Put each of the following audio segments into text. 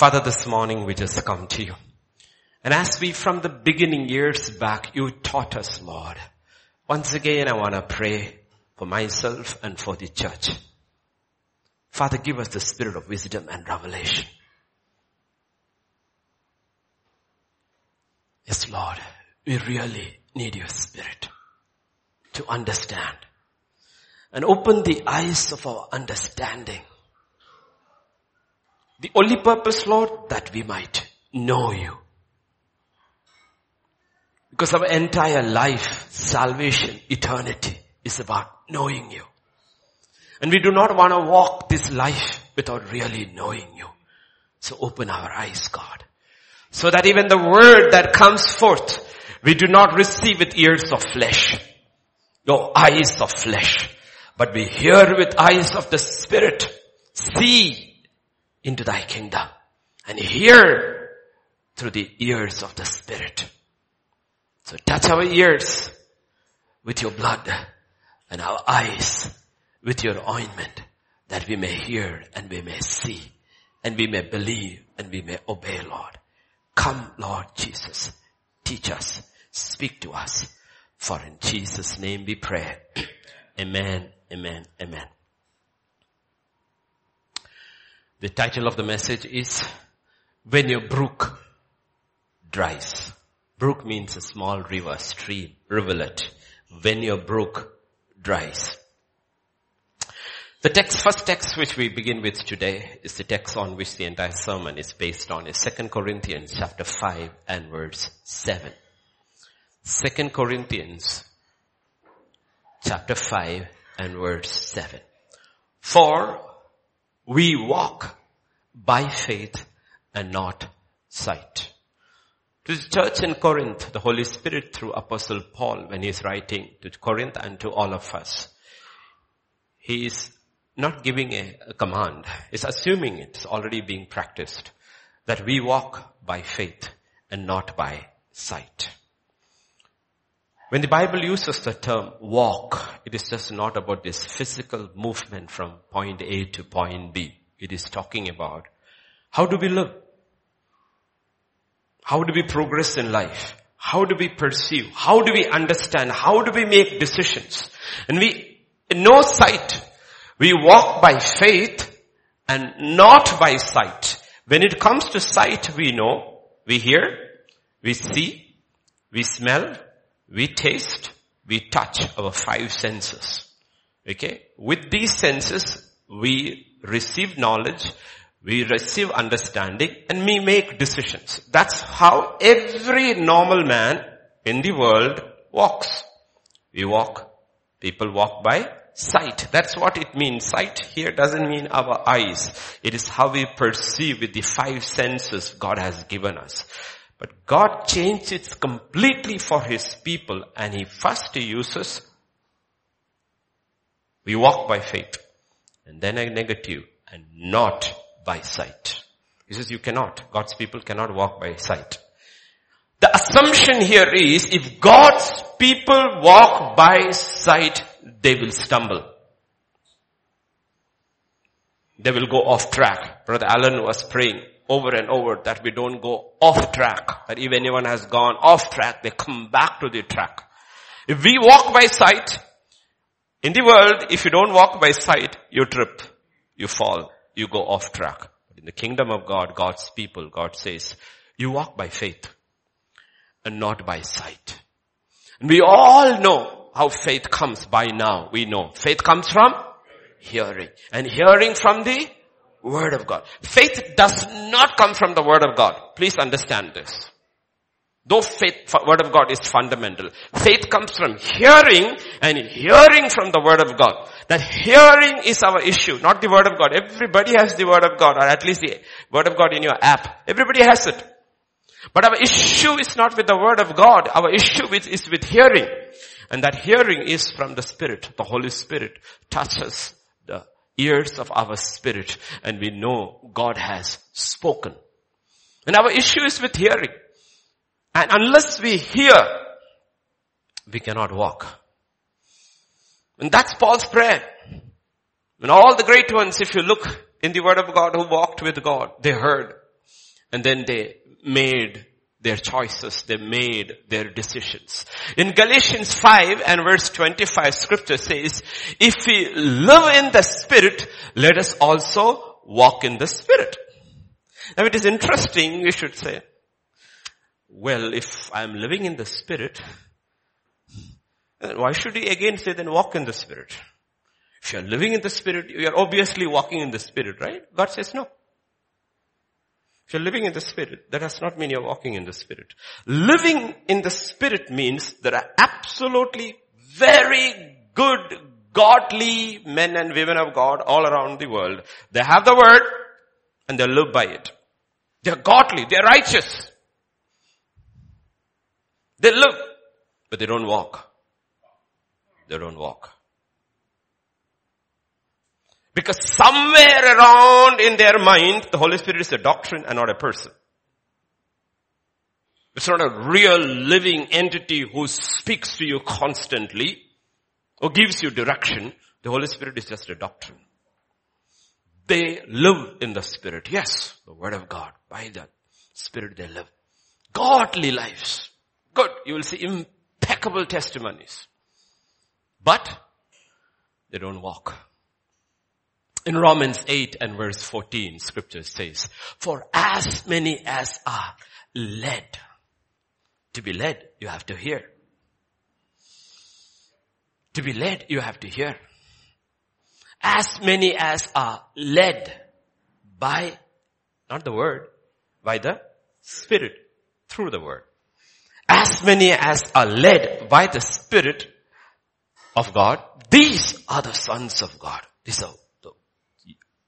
Father, this morning we just come to you. And as we from the beginning years back, you taught us, Lord. Once again, I want to pray for myself and for the church. Father, give us the spirit of wisdom and revelation. Yes, Lord, we really need your spirit to understand and open the eyes of our understanding. The only purpose, Lord, that we might know you. Because our entire life, salvation, eternity is about knowing you. And we do not want to walk this life without really knowing you. So open our eyes, God. So that even the word that comes forth, we do not receive with ears of flesh, no eyes of flesh, but we hear with eyes of the spirit, see into thy kingdom and hear through the ears of the spirit. So touch our ears with your blood and our eyes with your ointment that we may hear and we may see and we may believe and we may obey Lord. Come Lord Jesus, teach us, speak to us. For in Jesus name we pray. amen, amen, amen. The title of the message is When Your Brook Dries. Brook means a small river, stream, rivulet. When your brook dries. The text, first text which we begin with today is the text on which the entire sermon is based on is 2 Corinthians chapter 5 and verse 7. 2 Corinthians chapter 5 and verse 7. For we walk by faith and not sight. To the church in Corinth, the Holy Spirit through Apostle Paul when he is writing to Corinth and to all of us, he is not giving a, a command. It's assuming it's already being practiced. That we walk by faith and not by sight. When the Bible uses the term walk, it is just not about this physical movement from point A to point B. It is talking about how do we live? How do we progress in life? How do we perceive? How do we understand? How do we make decisions? And we, in no sight, we walk by faith and not by sight. When it comes to sight, we know, we hear, we see, we smell, we taste, we touch our five senses. Okay? With these senses, we receive knowledge, we receive understanding, and we make decisions. That's how every normal man in the world walks. We walk, people walk by Sight. That's what it means. Sight here doesn't mean our eyes. It is how we perceive with the five senses God has given us. But God changed it completely for His people and He first uses, we walk by faith and then a negative and not by sight. He says you cannot. God's people cannot walk by sight. The assumption here is if God's people walk by sight, they will stumble. They will go off track. Brother Allen was praying over and over that we don't go off track. That if anyone has gone off track, they come back to the track. If we walk by sight, in the world, if you don't walk by sight, you trip, you fall, you go off track. In the kingdom of God, God's people, God says, you walk by faith and not by sight. And we all know how faith comes by now. We know. Faith comes from hearing. And hearing from the Word of God. Faith does not come from the Word of God. Please understand this. Though faith, Word of God is fundamental. Faith comes from hearing and hearing from the Word of God. That hearing is our issue, not the Word of God. Everybody has the Word of God, or at least the Word of God in your app. Everybody has it. But our issue is not with the Word of God. Our issue is with hearing. And that hearing is from the Spirit. The Holy Spirit touches ears of our spirit and we know God has spoken. And our issue is with hearing. And unless we hear, we cannot walk. And that's Paul's prayer. And all the great ones, if you look in the word of God who walked with God, they heard. And then they made their choices. They made their decisions. In Galatians 5 and verse 25 scripture says, if we live in the spirit, let us also walk in the spirit. Now it is interesting, we should say, well, if I'm living in the spirit, why should he again say then walk in the spirit? If you're living in the spirit, you're obviously walking in the spirit, right? God says no. If you're living in the Spirit, that does not mean you're walking in the Spirit. Living in the Spirit means there are absolutely very good, godly men and women of God all around the world. They have the Word and they live by it. They're godly, they're righteous. They live, but they don't walk. They don't walk. Because somewhere around in their mind, the Holy Spirit is a doctrine and not a person. It's not a real living entity who speaks to you constantly or gives you direction. The Holy Spirit is just a doctrine. They live in the Spirit. Yes, the Word of God. By the Spirit they live. Godly lives. Good. You will see impeccable testimonies. But they don't walk. In Romans 8 and verse 14, scripture says, for as many as are led, to be led, you have to hear. To be led, you have to hear. As many as are led by, not the word, by the spirit, through the word. As many as are led by the spirit of God, these are the sons of God. These are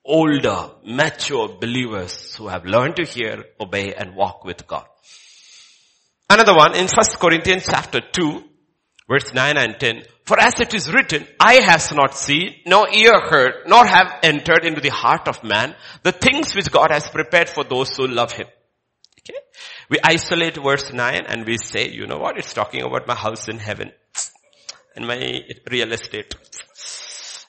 older, mature believers who have learned to hear, obey and walk with God. Another one in 1 Corinthians chapter 2, verse 9 and 10. For as it is written, eye has not seen, nor ear heard, nor have entered into the heart of man the things which God has prepared for those who love him. Okay? We isolate verse 9 and we say, you know what, it's talking about my house in heaven and my real estate.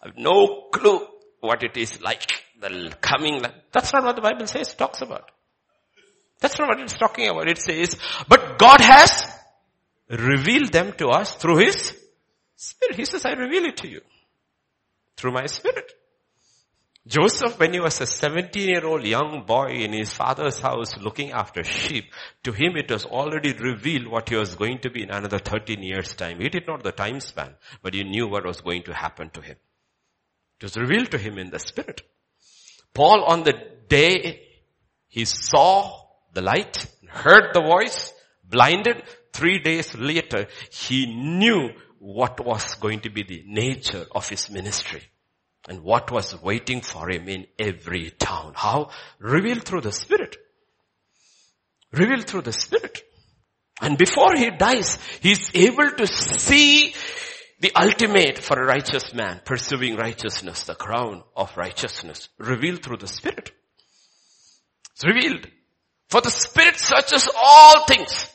I have no clue what it is like the coming, land—that's not what the Bible says, talks about. That's not what it's talking about. It says, but God has revealed them to us through His Spirit. He says, I reveal it to you through my Spirit. Joseph, when he was a 17 year old young boy in his father's house looking after sheep, to him it was already revealed what he was going to be in another 13 years time. He did not the time span, but he knew what was going to happen to him. It was revealed to him in the spirit. Paul on the day he saw the light, heard the voice, blinded, three days later, he knew what was going to be the nature of his ministry and what was waiting for him in every town. How? Revealed through the Spirit. Revealed through the Spirit. And before he dies, he's able to see the ultimate for a righteous man, pursuing righteousness, the crown of righteousness, revealed through the Spirit. It's revealed. For the Spirit searches all things.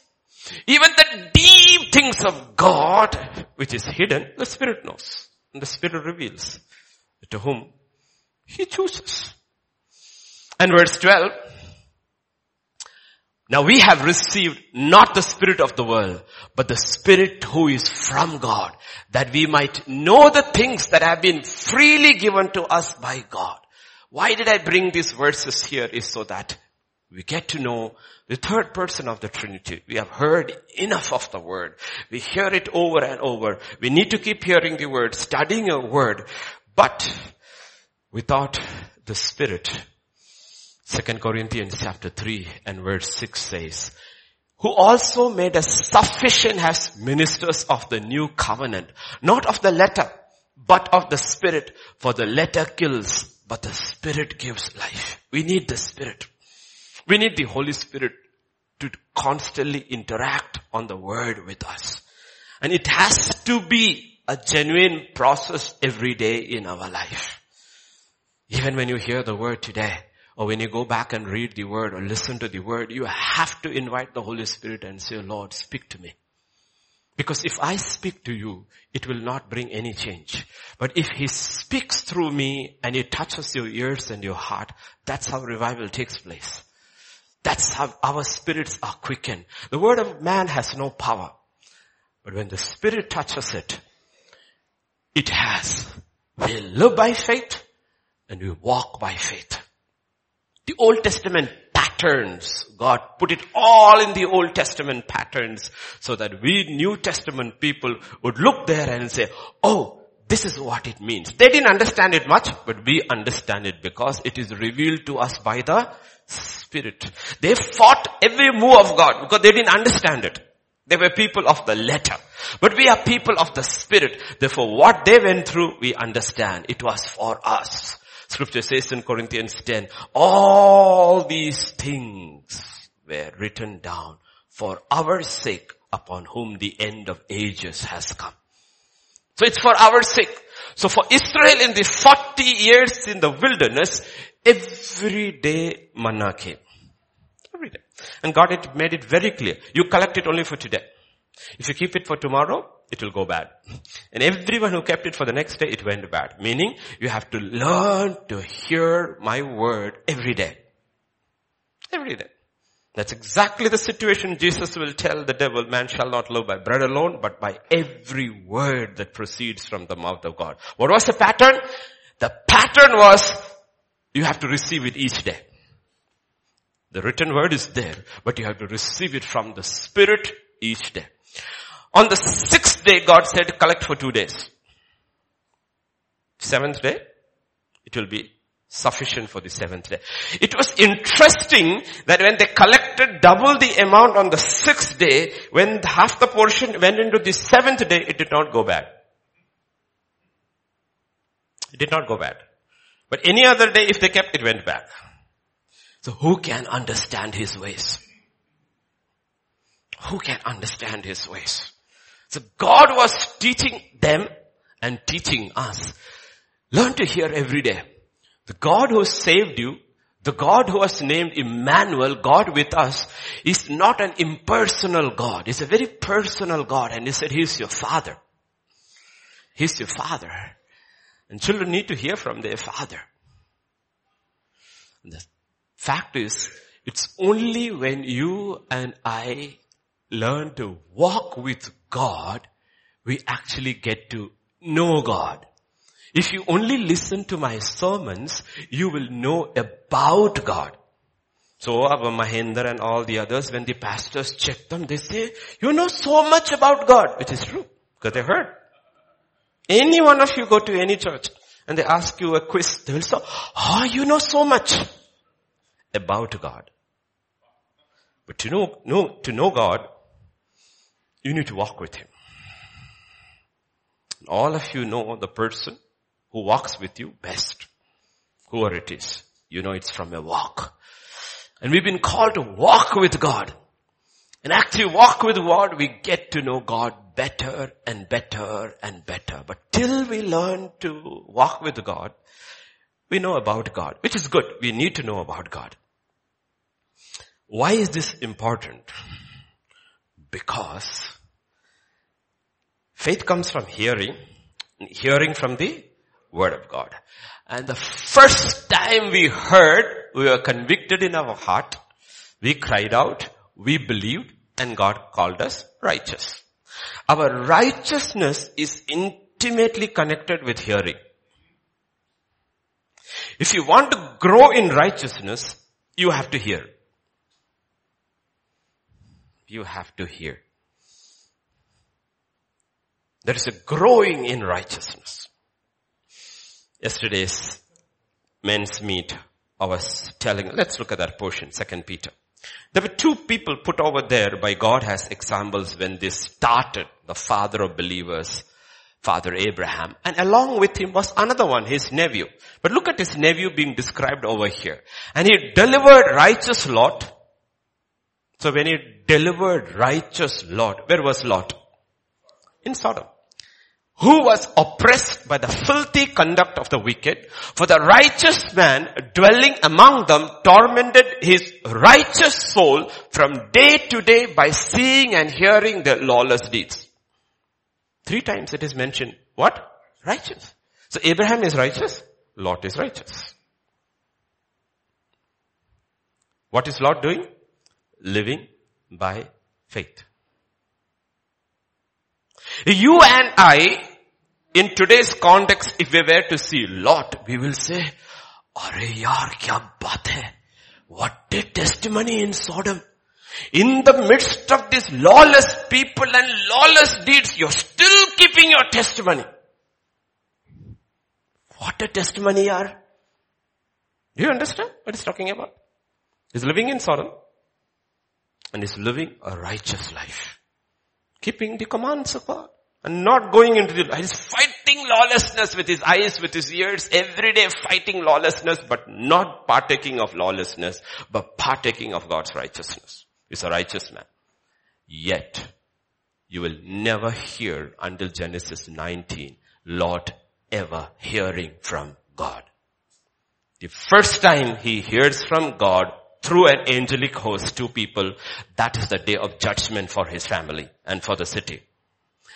Even the deep things of God, which is hidden, the Spirit knows. And the Spirit reveals to whom He chooses. And verse 12, now we have received not the spirit of the world, but the spirit who is from God, that we might know the things that have been freely given to us by God. Why did I bring these verses here is so that we get to know the third person of the Trinity. We have heard enough of the word. We hear it over and over. We need to keep hearing the word, studying a word, but without the spirit, Second Corinthians chapter 3 and verse 6 says, who also made us sufficient as ministers of the new covenant, not of the letter, but of the spirit, for the letter kills, but the spirit gives life. We need the spirit. We need the Holy Spirit to constantly interact on the word with us. And it has to be a genuine process every day in our life. Even when you hear the word today, or when you go back and read the word or listen to the word, you have to invite the Holy Spirit and say, Lord, speak to me. Because if I speak to you, it will not bring any change. But if He speaks through me and He touches your ears and your heart, that's how revival takes place. That's how our spirits are quickened. The word of man has no power. But when the spirit touches it, it has. We live by faith and we walk by faith. The Old Testament patterns, God put it all in the Old Testament patterns so that we New Testament people would look there and say, oh, this is what it means. They didn't understand it much, but we understand it because it is revealed to us by the Spirit. They fought every move of God because they didn't understand it. They were people of the letter. But we are people of the Spirit. Therefore what they went through, we understand. It was for us. Scripture says in Corinthians 10, all these things were written down for our sake upon whom the end of ages has come. So it's for our sake. So for Israel in the 40 years in the wilderness, every day manna came. Every day. And God had made it very clear. You collect it only for today. If you keep it for tomorrow, it will go bad. And everyone who kept it for the next day, it went bad. Meaning, you have to learn to hear my word every day. Every day. That's exactly the situation Jesus will tell the devil, man shall not live by bread alone, but by every word that proceeds from the mouth of God. What was the pattern? The pattern was, you have to receive it each day. The written word is there, but you have to receive it from the Spirit each day. On the sixth day, God said, collect for two days. Seventh day, it will be sufficient for the seventh day. It was interesting that when they collected double the amount on the sixth day, when half the portion went into the seventh day, it did not go bad. It did not go bad. But any other day, if they kept, it went back. So who can understand his ways? Who can understand his ways? So God was teaching them and teaching us. Learn to hear every day. The God who saved you, the God who was named Emmanuel, God with us, is not an impersonal God. He's a very personal God and he said He's your Father. He's your Father. And children need to hear from their Father. And the fact is, it's only when you and I learn to walk with God, we actually get to know God. If you only listen to my sermons, you will know about God. So Abba Mahendra and all the others, when the pastors check them, they say, you know so much about God, which is true, because they heard. Any one of you go to any church and they ask you a quiz, they will say, oh, you know so much about God. But to know, know, to know God, you need to walk with Him. All of you know the person who walks with you best. Whoever it is. You know it's from a walk. And we've been called to walk with God. And actually walk with God, we get to know God better and better and better. But till we learn to walk with God, we know about God, which is good. We need to know about God. Why is this important? Because faith comes from hearing, hearing from the word of God. And the first time we heard, we were convicted in our heart, we cried out, we believed, and God called us righteous. Our righteousness is intimately connected with hearing. If you want to grow in righteousness, you have to hear. You have to hear. There is a growing in righteousness. Yesterday's men's meet, I was telling, let's look at that portion, second Peter. There were two people put over there by God as examples when this started, the father of believers, Father Abraham. And along with him was another one, his nephew. But look at his nephew being described over here. And he delivered righteous Lot. So when he delivered righteous Lot, where was Lot? In Sodom who was oppressed by the filthy conduct of the wicked, for the righteous man dwelling among them tormented his righteous soul from day to day by seeing and hearing their lawless deeds. Three times it is mentioned, what? Righteous. So Abraham is righteous, Lot is righteous. What is Lot doing? Living by faith. You and I, in today's context, if we were to see Lot, we will say, Are yaar kya baat hai? What a testimony in Sodom. In the midst of these lawless people and lawless deeds, you're still keeping your testimony. What a testimony are. Do you understand what he's talking about? He's living in Sodom and is living a righteous life. Keeping the commands of God and not going into the, he's fighting lawlessness with his eyes, with his ears, every day fighting lawlessness, but not partaking of lawlessness, but partaking of God's righteousness. He's a righteous man. Yet, you will never hear until Genesis 19, Lot ever hearing from God. The first time he hears from God through an angelic host to people, that is the day of judgment for his family and for the city.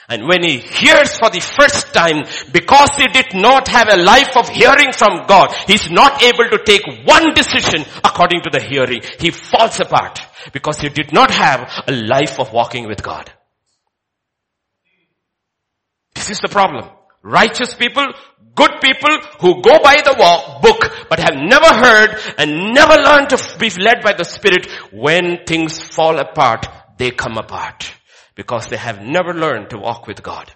And when he hears for the first time, because he did not have a life of hearing from God, he's not able to take one decision according to the hearing. He falls apart because he did not have a life of walking with God. This is the problem. Righteous people, good people who go by the book, but have never heard and never learned to be led by the Spirit, when things fall apart, they come apart. Because they have never learned to walk with God.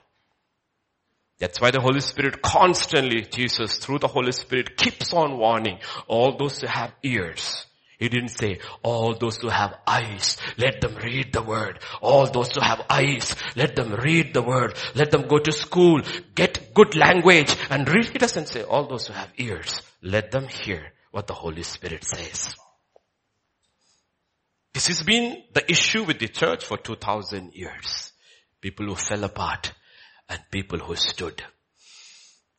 That's why the Holy Spirit constantly, Jesus through the Holy Spirit keeps on warning all those who have ears he didn't say, all those who have eyes, let them read the word. All those who have eyes, let them read the word. Let them go to school, get good language and read. He doesn't say, all those who have ears, let them hear what the Holy Spirit says. This has been the issue with the church for 2000 years. People who fell apart and people who stood.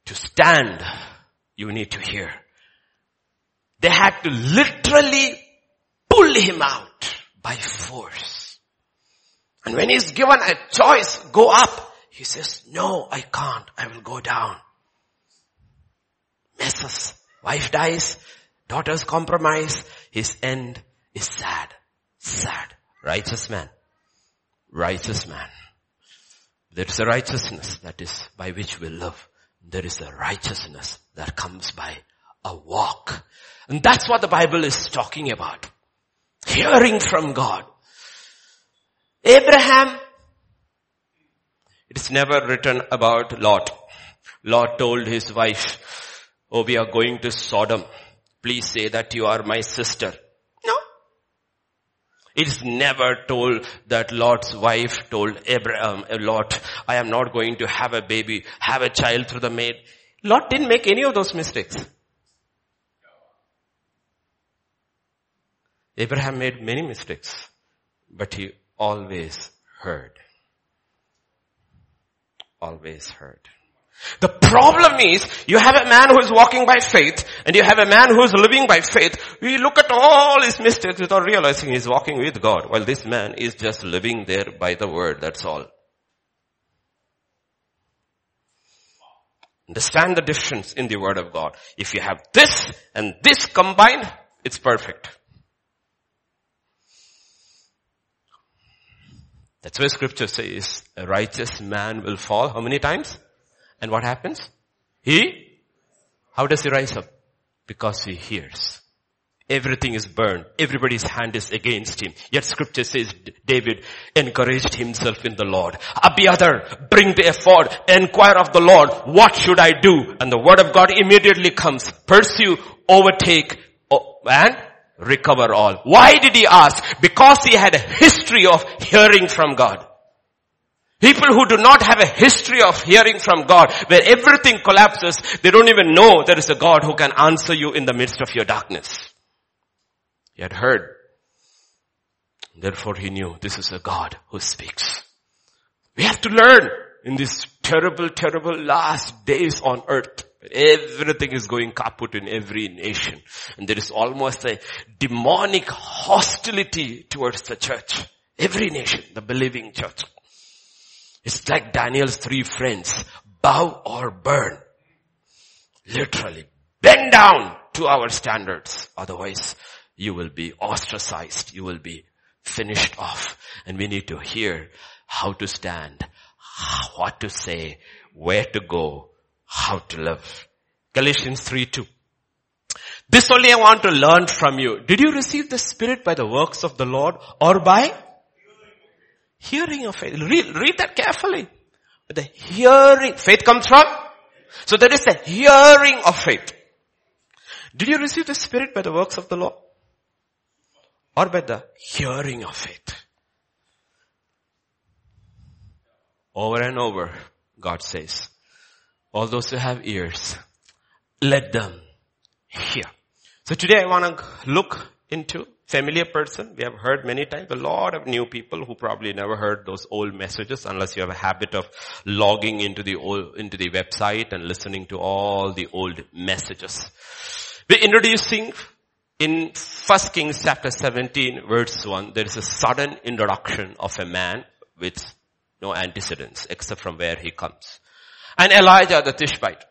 To stand, you need to hear. They had to literally pull him out by force. And when he's given a choice, go up, he says, no, I can't. I will go down. Messes. Wife dies. Daughters compromise. His end is sad. Sad. Righteous man. Righteous man. There is a righteousness that is by which we live. There is a righteousness that comes by a walk and that's what the Bible is talking about. Hearing from God. Abraham, it's never written about Lot. Lot told his wife, oh we are going to Sodom. Please say that you are my sister. No. It's never told that Lot's wife told Abraham, uh, Lot, I am not going to have a baby, have a child through the maid. Lot didn't make any of those mistakes. Abraham made many mistakes, but he always heard. Always heard. The problem is, you have a man who is walking by faith, and you have a man who is living by faith. We look at all his mistakes without realizing he's walking with God, while this man is just living there by the word, that's all. Understand the difference in the word of God. If you have this and this combined, it's perfect. That's why scripture says a righteous man will fall how many times? And what happens? He? How does he rise up? Because he hears. Everything is burned. Everybody's hand is against him. Yet scripture says David encouraged himself in the Lord. Abiathar, bring the ephod, inquire of the Lord, what should I do? And the word of God immediately comes. Pursue, overtake, and recover all. Why did he ask? Because he had a history of hearing from God. People who do not have a history of hearing from God, where everything collapses, they don't even know there is a God who can answer you in the midst of your darkness. He had heard. Therefore he knew this is a God who speaks. We have to learn in these terrible, terrible last days on earth Everything is going kaput in every nation. And there is almost a demonic hostility towards the church. Every nation, the believing church. It's like Daniel's three friends. Bow or burn. Literally. Bend down to our standards. Otherwise, you will be ostracized. You will be finished off. And we need to hear how to stand, what to say, where to go, how to live. Galatians 3 2. This only I want to learn from you. Did you receive the Spirit by the works of the Lord or by hearing of faith? Read, read that carefully. The hearing, faith comes from? So there is a hearing of faith. Did you receive the Spirit by the works of the Lord? Or by the hearing of faith? Over and over, God says, all those who have ears, let them hear. So today I want to look into familiar person. We have heard many times a lot of new people who probably never heard those old messages unless you have a habit of logging into the old, into the website and listening to all the old messages. We're introducing in 1 Kings chapter 17 verse 1, there is a sudden introduction of a man with no antecedents except from where he comes. And Elijah the Tishbite.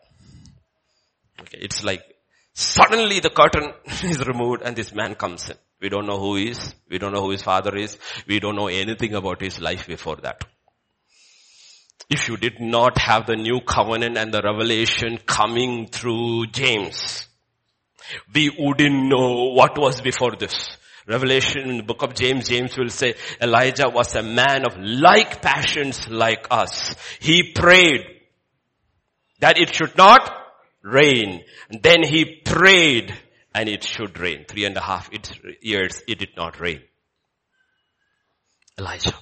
Okay, it's like Suddenly the curtain is removed and this man comes in. We don't know who he is. We don't know who his father is. We don't know anything about his life before that. If you did not have the new covenant and the revelation coming through James, we wouldn't know what was before this. Revelation in the book of James, James will say Elijah was a man of like passions like us. He prayed that it should not rain. And then he prayed and it should rain. Three and a half years it did not rain. Elijah.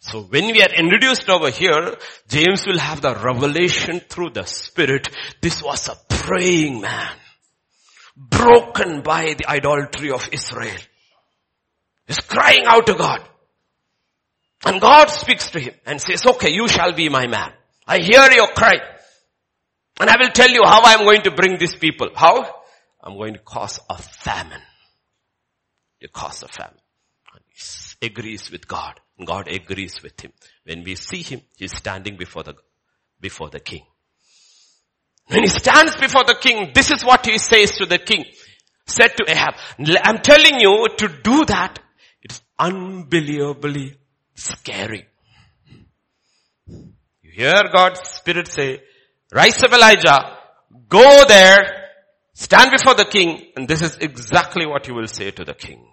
So when we are introduced over here, James will have the revelation through the Spirit. This was a praying man. Broken by the idolatry of Israel. He's crying out to God. And God speaks to him and says, okay, you shall be my man. I hear your cry. And I will tell you how I am going to bring these people. How? I'm going to cause a famine. You cause a famine. He agrees with God. God agrees with him. When we see him, he's standing before the, before the king. When he stands before the king, this is what he says to the king. Said to Ahab, I'm telling you to do that. It's unbelievably scary. You hear God's spirit say, Rise up Elijah, go there, stand before the king, and this is exactly what you will say to the king.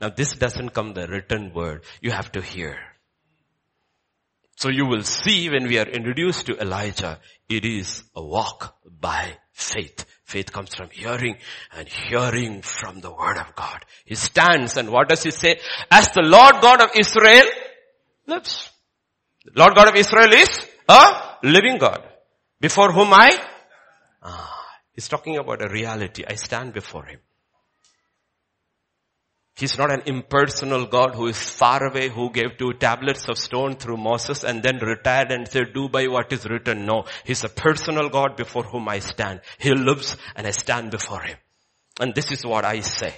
Now this doesn't come the written word, you have to hear. So you will see when we are introduced to Elijah, it is a walk by faith. Faith comes from hearing and hearing from the word of God. He stands and what does he say? As the Lord God of Israel lives. Lord God of Israel is a living God. Before whom I? Ah, he's talking about a reality. I stand before him. He's not an impersonal God who is far away, who gave two tablets of stone through Moses and then retired and said, do by what is written. No, he's a personal God before whom I stand. He lives and I stand before him. And this is what I say.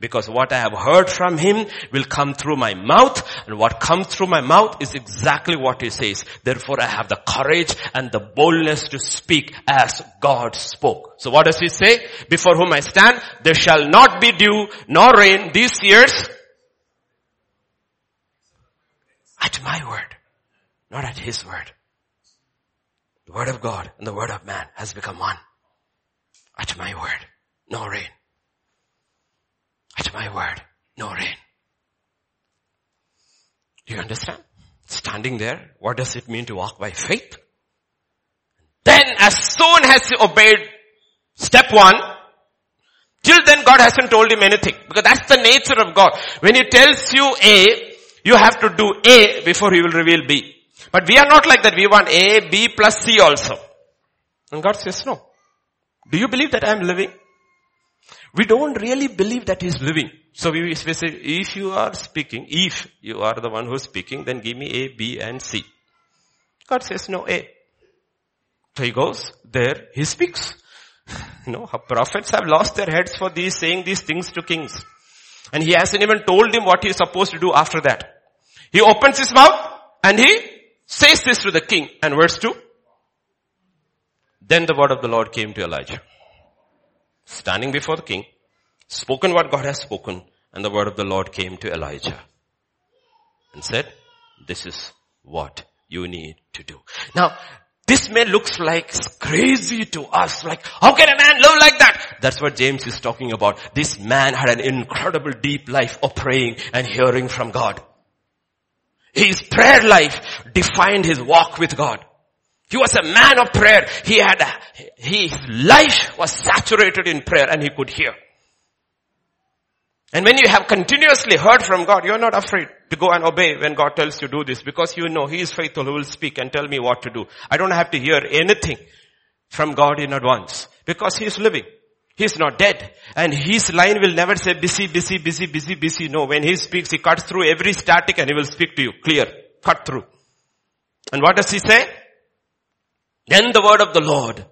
Because what I have heard from him will come through my mouth and what comes through my mouth is exactly what he says. Therefore I have the courage and the boldness to speak as God spoke. So what does he say? Before whom I stand, there shall not be dew nor rain these years at my word, not at his word. The word of God and the word of man has become one. At my word, no rain. At my word, no rain. Do you understand? Standing there, what does it mean to walk by faith? Then as soon as he obeyed step one, till then God hasn't told him anything. Because that's the nature of God. When he tells you A, you have to do A before he will reveal B. But we are not like that. We want A, B plus C also. And God says no. Do you believe that I am living? We don't really believe that he's living. So we say, if you are speaking, if you are the one who's speaking, then give me A, B and C. God says no A. So he goes there, he speaks. You know, prophets have lost their heads for these, saying these things to kings. And he hasn't even told him what he's supposed to do after that. He opens his mouth and he says this to the king. And verse 2. Then the word of the Lord came to Elijah standing before the king, spoken what God has spoken, And the word of the Lord came to Elijah and said, this is what you need to do. Now, this may looks like crazy to us, like, how can a man live like that? That's what James is talking about. This man had an incredible deep life of praying and hearing from God. His prayer life defined his walk with God. He was a man of prayer. He had, a, his life was saturated in prayer and he could hear. And when you have continuously heard from God, you're not afraid to go and obey when God tells you do this because you know He is faithful who will speak and tell me what to do. I don't have to hear anything from God in advance because He is living. He's not dead. And His line will never say busy, busy, busy, busy, busy. No, when He speaks, He cuts through every static and He will speak to you. Clear. Cut through. And what does He say? Then the word of the Lord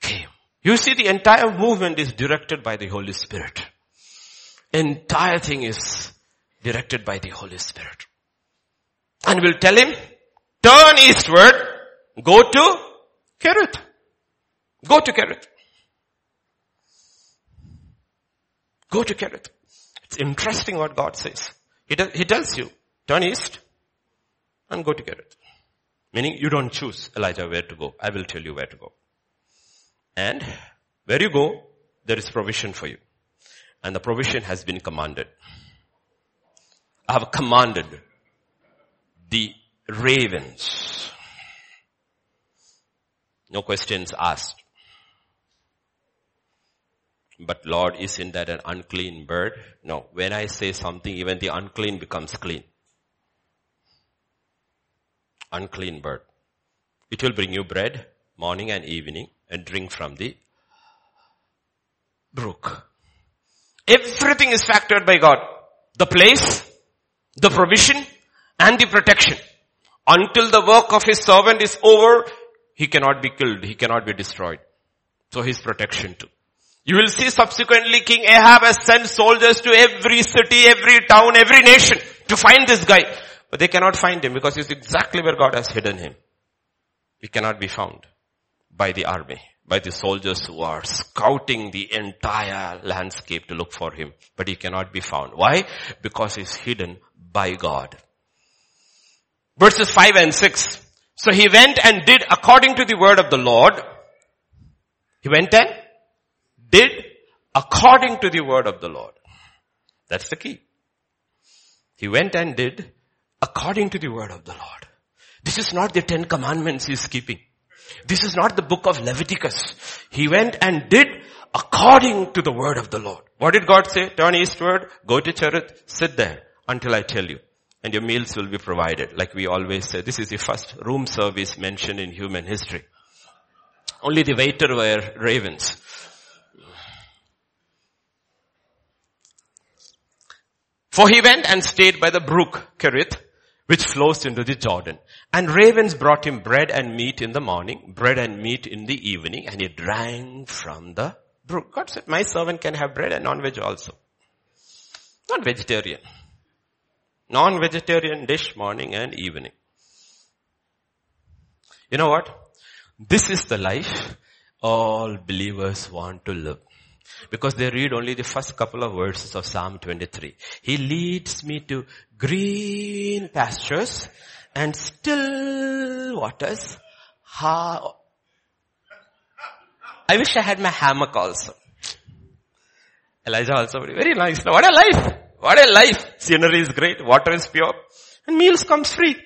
came. You see the entire movement is directed by the Holy Spirit. Entire thing is directed by the Holy Spirit. And we'll tell him, turn eastward, go to Kerith. Go to Kerith. Go to Kerith. It's interesting what God says. He, does, he tells you, turn east and go to Kerith. Meaning you don't choose, Elijah, where to go. I will tell you where to go. And where you go, there is provision for you. And the provision has been commanded. I have commanded the ravens. No questions asked. But Lord, isn't that an unclean bird? No. When I say something, even the unclean becomes clean. Unclean bird. It will bring you bread morning and evening and drink from the brook. Everything is factored by God. The place, the provision, and the protection. Until the work of his servant is over, he cannot be killed, he cannot be destroyed. So his protection too. You will see subsequently King Ahab has sent soldiers to every city, every town, every nation to find this guy. But they cannot find him because he's exactly where God has hidden him. He cannot be found by the army by the soldiers who are scouting the entire landscape to look for him. But he cannot be found. Why? Because he's hidden by God. Verses 5 and 6. So he went and did according to the word of the Lord. He went and did according to the word of the Lord. That's the key. He went and did according to the word of the Lord. This is not the Ten Commandments he's keeping. This is not the book of Leviticus. He went and did according to the word of the Lord. What did God say? Turn eastward, go to Cherith, sit there until I tell you. And your meals will be provided. Like we always say, this is the first room service mentioned in human history. Only the waiter were ravens. For he went and stayed by the brook Kerith which flows into the Jordan. And ravens brought him bread and meat in the morning, bread and meat in the evening, and he drank from the brook. God said, my servant can have bread and non-veg also. Not vegetarian. Non-vegetarian dish morning and evening. You know what? This is the life all believers want to live. Because they read only the first couple of verses of Psalm 23. He leads me to green pastures and still waters. How? I wish I had my hammock also. Elijah also very nice. What a life! What a life! Scenery is great, water is pure, and meals comes free.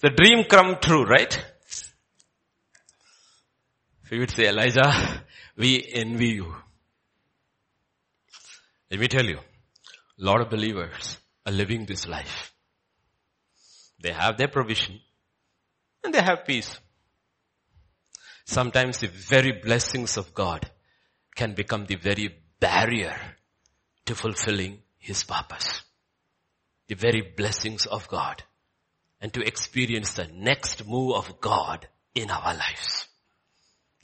The dream come true, right? So you would say, Elijah, we envy you. Let me tell you, a lot of believers are living this life. They have their provision and they have peace. Sometimes the very blessings of God can become the very barrier to fulfilling His purpose. The very blessings of God and to experience the next move of God in our lives.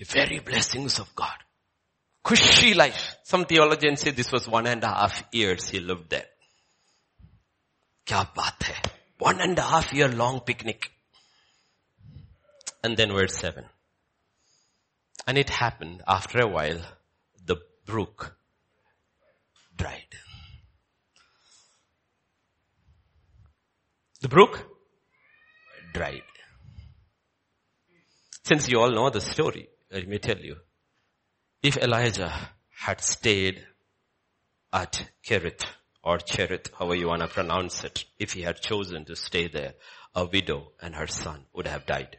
The very blessings of God. Cushy life. Some theologians say this was one and a half years he lived there. Kya baat hai? One and a half year long picnic. And then verse seven. And it happened after a while, the brook dried. The brook dried. Since you all know the story, let me tell you. If Elijah had stayed at Kerith or Cherith, however you want to pronounce it, if he had chosen to stay there, a widow and her son would have died.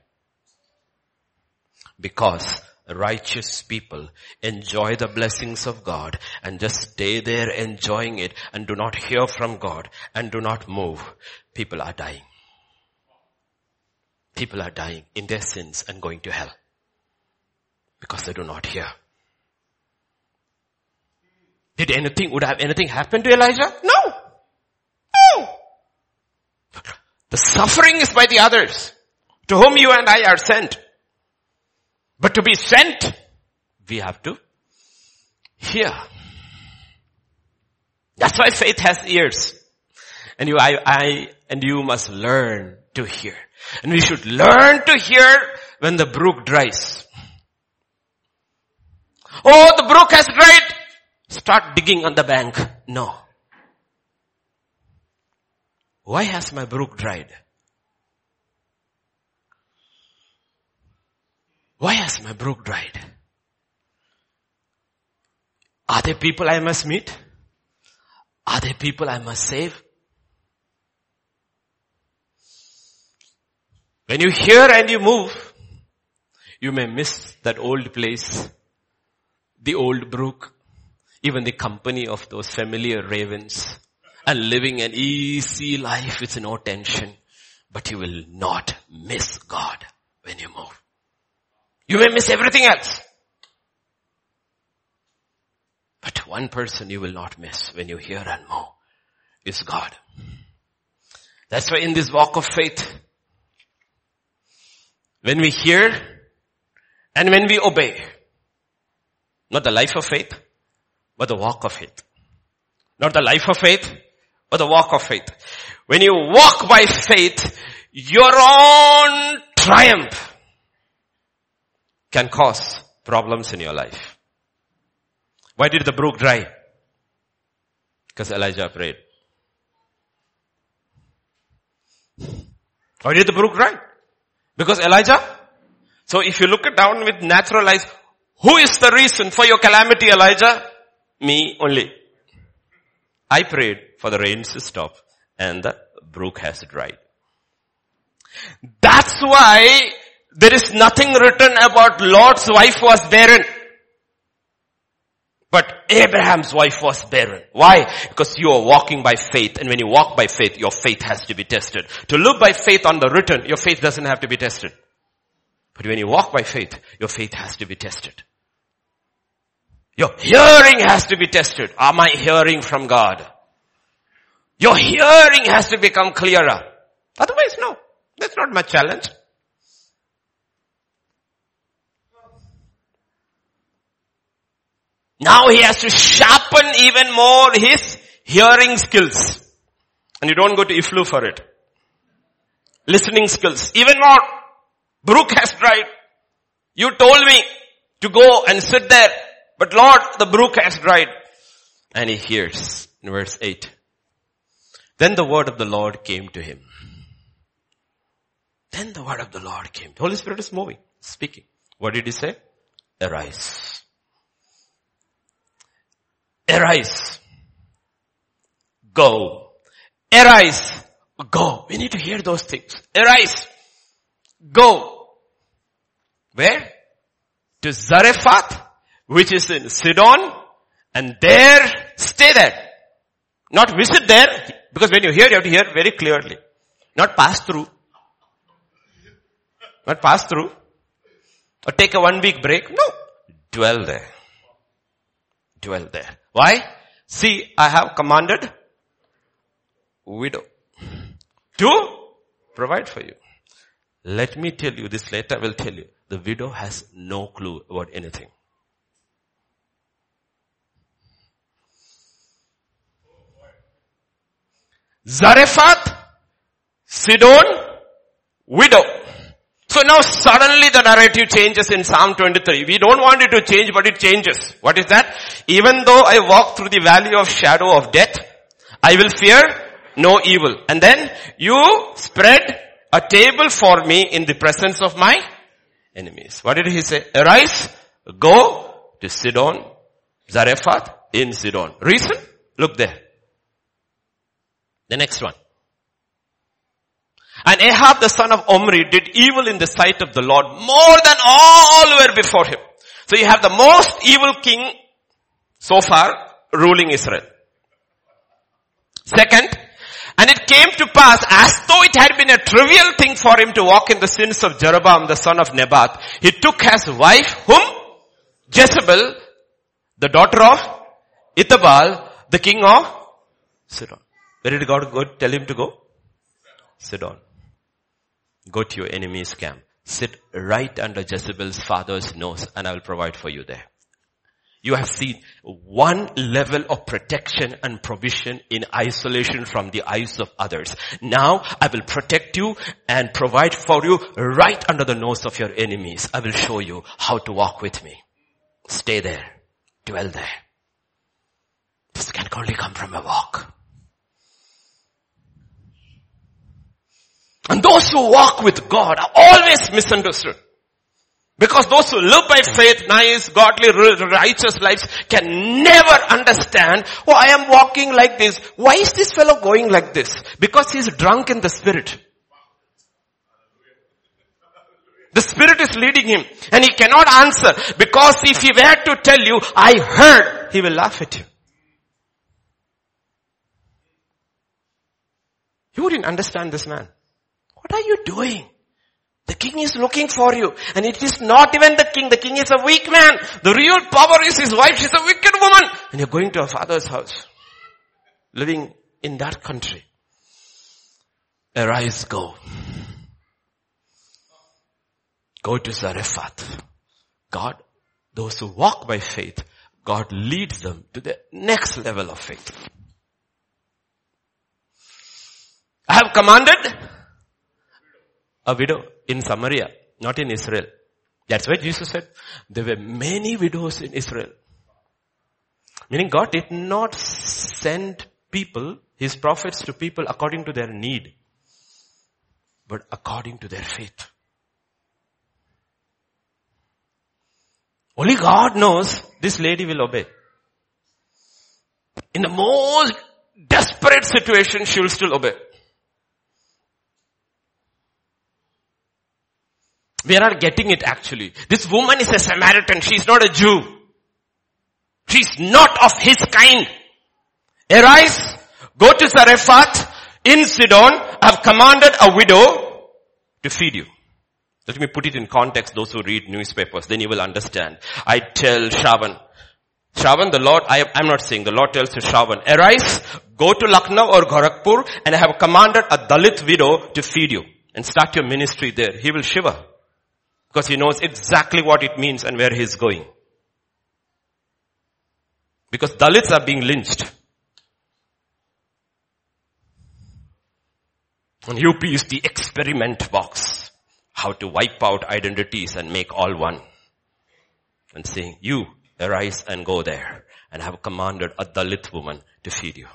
Because righteous people enjoy the blessings of God and just stay there enjoying it and do not hear from God and do not move, people are dying. People are dying in their sins and going to hell because they do not hear. Did anything, would have anything happened to Elijah? No. No. The suffering is by the others to whom you and I are sent. But to be sent, we have to hear. That's why faith has ears. And you, I, I, and you must learn to hear. And we should learn to hear when the brook dries. Oh, the brook has dried. Start digging on the bank. No. Why has my brook dried? Why has my brook dried? Are there people I must meet? Are there people I must save? When you hear and you move, you may miss that old place, the old brook, even the company of those familiar ravens and living an easy life with no tension. But you will not miss God when you move. You may miss everything else. But one person you will not miss when you hear and move is God. That's why in this walk of faith, when we hear and when we obey, not the life of faith, but the walk of faith. Not the life of faith, but the walk of faith. When you walk by faith, your own triumph can cause problems in your life. Why did the brook dry? Because Elijah prayed. Why did the brook dry? Because Elijah? So if you look it down with natural eyes, who is the reason for your calamity, Elijah? Me only. I prayed for the rains to stop and the brook has dried. That's why there is nothing written about Lot's wife was barren. But Abraham's wife was barren. Why? Because you are walking by faith and when you walk by faith, your faith has to be tested. To look by faith on the written, your faith doesn't have to be tested. But when you walk by faith, your faith has to be tested. Your hearing has to be tested. Am I hearing from God? Your hearing has to become clearer. Otherwise, no. That's not my challenge. Now he has to sharpen even more his hearing skills. And you don't go to EFLU for it. Listening skills. Even more. Brook has tried. You told me to go and sit there. But Lord, the brook has dried. And he hears in verse 8. Then the word of the Lord came to him. Then the word of the Lord came. The Holy Spirit is moving, speaking. What did he say? Arise. Arise. Go. Arise. Go. We need to hear those things. Arise. Go. Where? To Zarephath, which is in Sidon, and there, stay there. Not visit there, because when you hear, you have to hear very clearly. Not pass through. Not pass through. Or take a one week break. No. Dwell there. Dwell there. Why? See, I have commanded widow to provide for you. Let me tell you, this later I will tell you, the widow has no clue about anything. Zarephath, Sidon, widow. So now suddenly the narrative changes in Psalm 23. We don't want it to change, but it changes. What is that? Even though I walk through the valley of shadow of death, I will fear no evil. And then you spread a table for me in the presence of my enemies. What did he say? Arise, go to Sidon, Zarephath in Sidon. Reason? Look there. The next one. And Ahab the son of Omri did evil in the sight of the Lord more than all were before him. So you have the most evil king so far ruling Israel. Second, and it came to pass as though it had been a trivial thing for him to walk in the sins of Jeroboam the son of Nebat. He took as wife whom? Jezebel, the daughter of Ethbaal, the king of Sidon. Where did God go tell him to go? Sidon. Go to your enemy's camp. Sit right under Jezebel's father's nose and I will provide for you there. You have seen one level of protection and provision in isolation from the eyes of others. Now I will protect you and provide for you right under the nose of your enemies. I will show you how to walk with me. Stay there. Dwell there. This can only come from a walk. And those who walk with God are always misunderstood. Because those who live by faith, nice, godly, righteous lives can never understand, oh, I am walking like this. Why is this fellow going like this? Because he's drunk in the spirit. The spirit is leading him and he cannot answer because if he were to tell you, I heard, he will laugh at you. You wouldn't understand this man. What are you doing? The king is looking for you. And it is not even the king. The king is a weak man. The real power is his wife. She's a wicked woman. And you're going to a father's house. Living in that country. Arise, go. Go to Zarephath. God, those who walk by faith, God leads them to the next level of faith. I have commanded a widow in Samaria, not in Israel. That's why Jesus said there were many widows in Israel. Meaning God did not send people, His prophets to people according to their need, but according to their faith. Only God knows this lady will obey. In the most desperate situation, she will still obey. We are not getting it actually. This woman is a Samaritan. She is not a Jew. She is not of his kind. Arise, go to Zarephath in Sidon. I've commanded a widow to feed you. Let me put it in context, those who read newspapers, then you will understand. I tell Shravan, Shravan, the Lord, I, am not saying, the Lord tells to arise, go to Lucknow or Gorakhpur and I have commanded a Dalit widow to feed you and start your ministry there. He will shiver. Because he knows exactly what it means and where he's going. Because Dalits are being lynched. And UP is the experiment box. How to wipe out identities and make all one. And saying, you arise and go there. And have commanded a Dalit woman to feed you.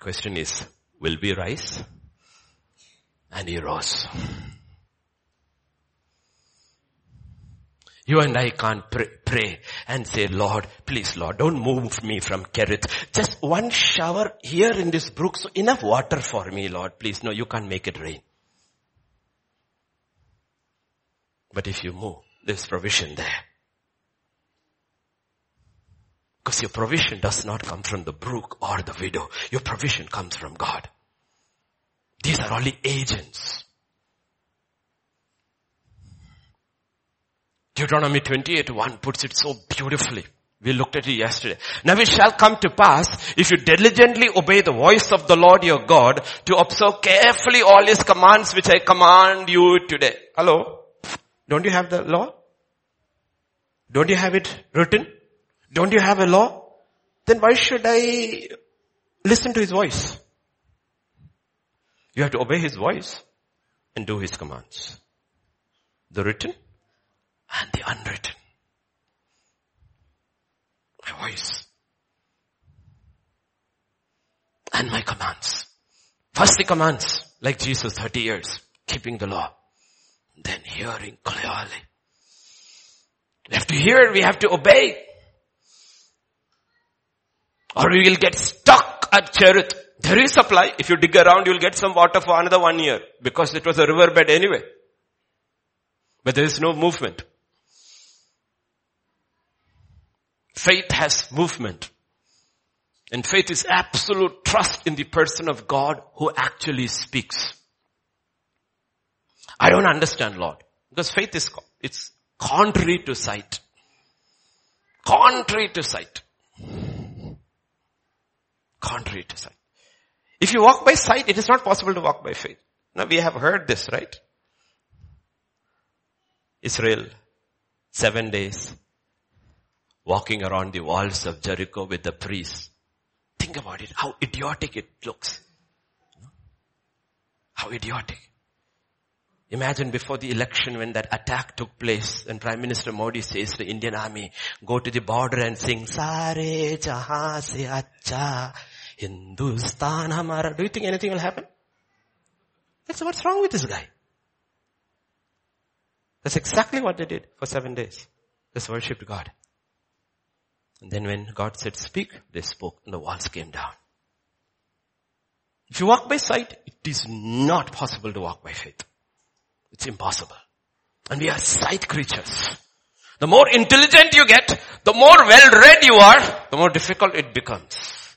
Question is, will we rise? And he rose. You and I can't pray, pray, and say, Lord, please Lord, don't move me from Kerith. Just one shower here in this brook, so enough water for me, Lord, please. No, you can't make it rain. But if you move, there's provision there. Because your provision does not come from the brook or the widow. Your provision comes from God. These are only agents. Deuteronomy 28 1 puts it so beautifully. We looked at it yesterday. Now it shall come to pass if you diligently obey the voice of the Lord your God to observe carefully all his commands which I command you today. Hello? Don't you have the law? Don't you have it written? Don't you have a law? Then why should I listen to his voice? You have to obey his voice and do his commands. The written and the unwritten. My voice. and my commands. First the commands, like Jesus 30 years, keeping the law. Then hearing clearly. We have to hear, we have to obey. Or we will get stuck at Cherith. There is supply. If you dig around, you'll get some water for another one year because it was a riverbed anyway. But there is no movement. Faith has movement. And faith is absolute trust in the person of God who actually speaks. I don't understand Lord. Because faith is, it's contrary to sight. Contrary to sight. Contrary to sight. If you walk by sight, it is not possible to walk by faith. Now we have heard this, right? Israel, seven days, walking around the walls of Jericho with the priests. Think about it, how idiotic it looks. How idiotic. Imagine before the election when that attack took place and Prime Minister Modi says to the Indian army, go to the border and sing, Sare jahan se acha Hindustan hamara. Do you think anything will happen? That's what's wrong with this guy. That's exactly what they did for seven days. Just worshipped God. And then when God said speak, they spoke and the walls came down. If you walk by sight, it is not possible to walk by faith. It's impossible. And we are sight creatures. The more intelligent you get, the more well read you are, the more difficult it becomes.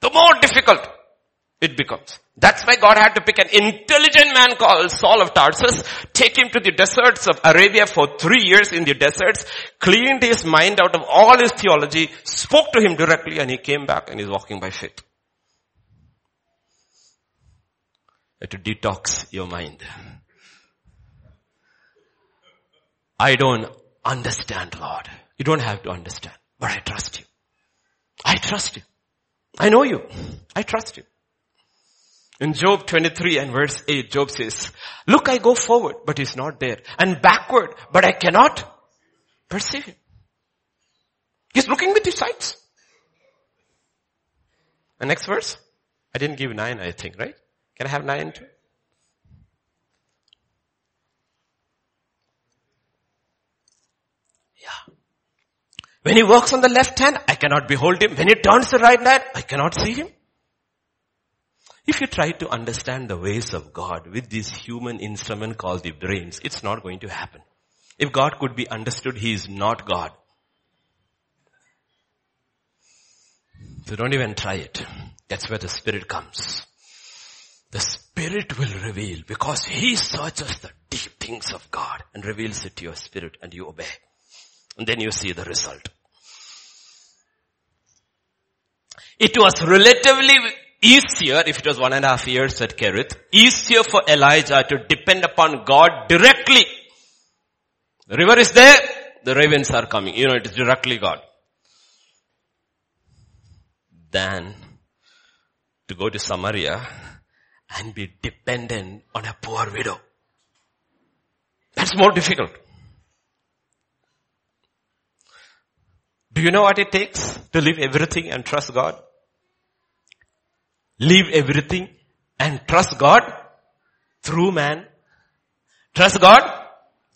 The more difficult it becomes. That's why God had to pick an intelligent man called Saul of Tarsus, take him to the deserts of Arabia for three years in the deserts, cleaned his mind out of all his theology, spoke to him directly and he came back and he's walking by faith. to detox your mind. I don't understand Lord. You don't have to understand, but I trust you. I trust you. I know you. I trust you. In Job 23 and verse 8, Job says, look, I go forward, but he's not there. And backward, but I cannot perceive him. He's looking with his sights. The next verse? I didn't give nine, I think, right? Can I have nine too? Yeah. When he walks on the left hand, I cannot behold him. When he turns the right hand, I cannot see him. If you try to understand the ways of God with this human instrument called the brains, it's not going to happen. If God could be understood, He is not God. So don't even try it. That's where the Spirit comes. The Spirit will reveal because He searches the deep things of God and reveals it to your spirit and you obey. And then you see the result. It was relatively easier, if it was one and a half years at Kerith, easier for Elijah to depend upon God directly. The river is there, the ravens are coming. You know, it is directly God. Than to go to Samaria and be dependent on a poor widow. That's more difficult. Do you know what it takes to leave everything and trust God? Leave everything and trust God through man. Trust God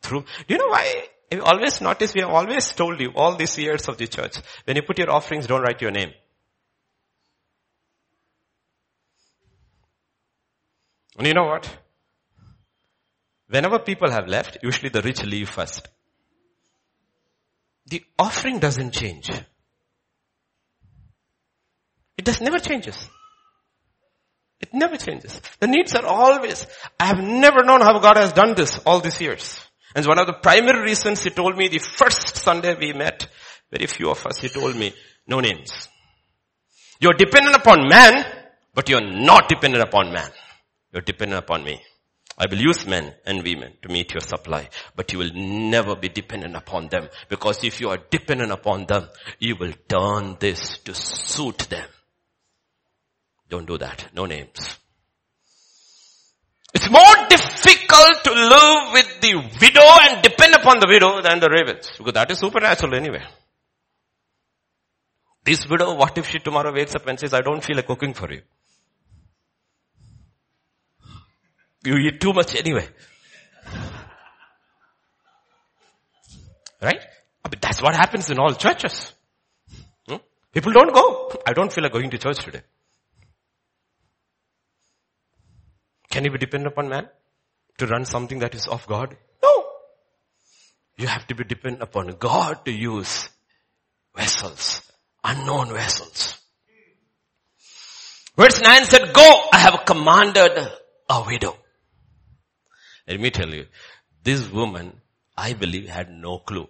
through. Do you know why? You always notice we have always told you all these years of the church, when you put your offerings, don't write your name. And you know what? Whenever people have left, usually the rich leave first. The offering doesn't change. It does never changes. It never changes. The needs are always, I have never known how God has done this all these years. And one of the primary reasons he told me the first Sunday we met, very few of us, he told me, no names. You're dependent upon man, but you're not dependent upon man. You're dependent upon me. I will use men and women to meet your supply, but you will never be dependent upon them because if you are dependent upon them, you will turn this to suit them. Don't do that. No names. It's more difficult to live with the widow and depend upon the widow than the ravens. Because that is supernatural anyway. This widow, what if she tomorrow wakes up and says, I don't feel like cooking for you? You eat too much anyway. Right? But that's what happens in all churches. Hmm? People don't go. I don't feel like going to church today. Can you be dependent upon man to run something that is of God? No. You have to be dependent upon God to use vessels, unknown vessels. Verse 9 said, go, I have commanded a widow. Let me tell you, this woman, I believe, had no clue.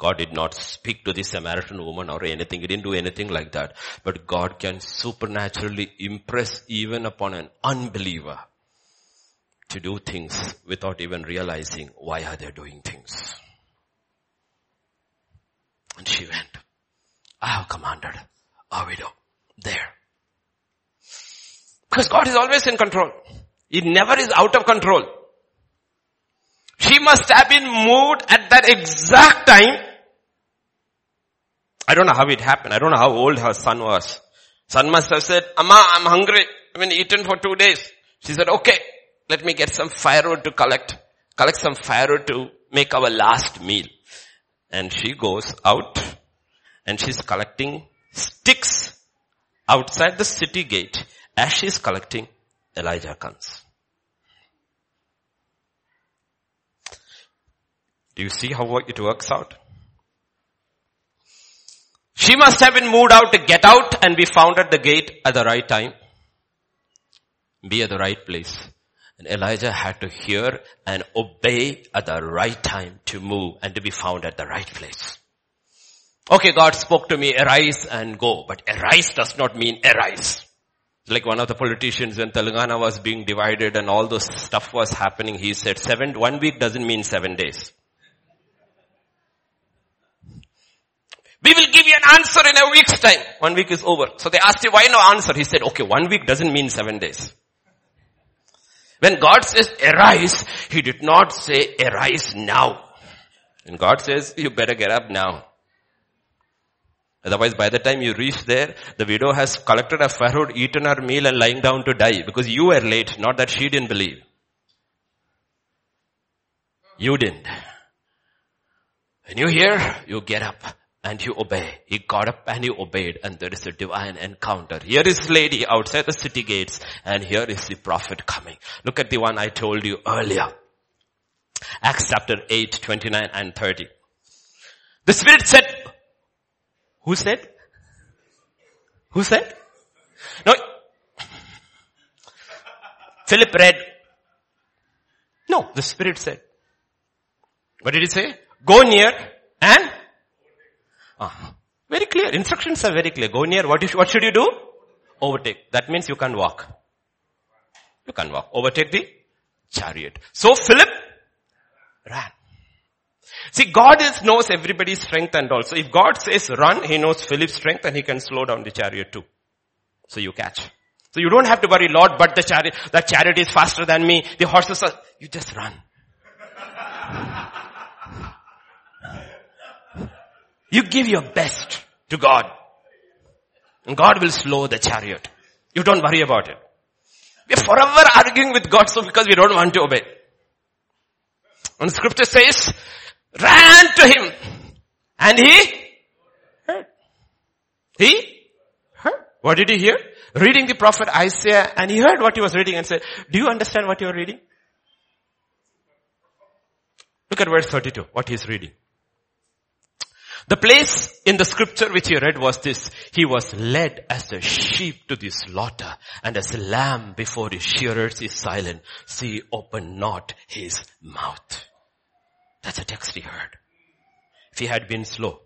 God did not speak to the Samaritan woman or anything. He didn't do anything like that. But God can supernaturally impress even upon an unbeliever to do things without even realizing why are they doing things. And she went. I have commanded a widow there. Because God is always in control. He never is out of control. She must have been moved at that exact time I don't know how it happened. I don't know how old her son was. Son must have said, Amma, I'm hungry. I've been eaten for two days. She said, okay, let me get some firewood to collect. Collect some firewood to make our last meal. And she goes out and she's collecting sticks outside the city gate. As she's collecting, Elijah comes. Do you see how it works out? She must have been moved out to get out and be found at the gate at the right time. Be at the right place. And Elijah had to hear and obey at the right time to move and to be found at the right place. Okay, God spoke to me, arise and go. But arise does not mean arise. Like one of the politicians when Telangana was being divided and all this stuff was happening, he said seven, one week doesn't mean seven days. We will give you an answer in a week's time. One week is over. So they asked him, why no answer? He said, okay, one week doesn't mean seven days. When God says arise, He did not say arise now. And God says, you better get up now. Otherwise, by the time you reach there, the widow has collected a firewood, eaten her meal and lying down to die because you were late, not that she didn't believe. You didn't. When you hear, you get up and you obey. He got up and he obeyed and there is a divine encounter. Here is lady outside the city gates and here is the prophet coming. Look at the one I told you earlier. Acts chapter 8, 29 and 30. The Spirit said, who said? Who said? No. Philip read. No, the Spirit said. What did he say? Go near and Ah, very clear. Instructions are very clear. Go near. What, what should you do? Overtake. That means you can walk. You can walk. Overtake the chariot. So Philip ran. See, God is, knows everybody's strength and also if God says run, He knows Philip's strength and He can slow down the chariot too. So you catch. So you don't have to worry, Lord, but the chariot, that chariot is faster than me. The horses are, you just run. You give your best to God. And God will slow the chariot. You don't worry about it. We're forever arguing with God so because we don't want to obey. And scripture says, ran to him and he heard. He heard. What did he hear? Reading the prophet Isaiah and he heard what he was reading and said, do you understand what you're reading? Look at verse 32, what he's reading. The place in the scripture which he read was this. He was led as a sheep to the slaughter and as a lamb before his shearers is silent. See, open not his mouth. That's a text he heard. If he had been slow,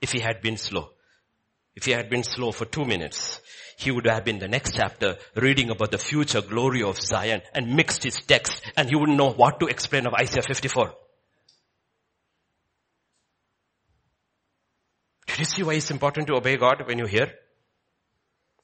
if he had been slow, if he had been slow for two minutes, he would have been the next chapter reading about the future glory of Zion and mixed his text and he wouldn't know what to explain of Isaiah 54. You see why it's important to obey God when you hear?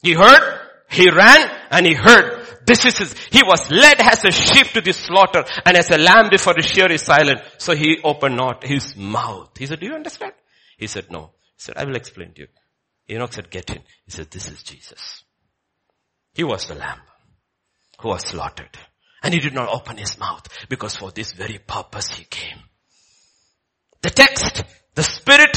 He heard, he ran, and he heard. This is his, he was led as a sheep to the slaughter, and as a lamb before the shear is silent. So he opened not his mouth. He said, do you understand? He said, no. He said, I will explain to you. eunuch said, get in. He said, this is Jesus. He was the lamb who was slaughtered. And he did not open his mouth because for this very purpose he came. The text, the spirit,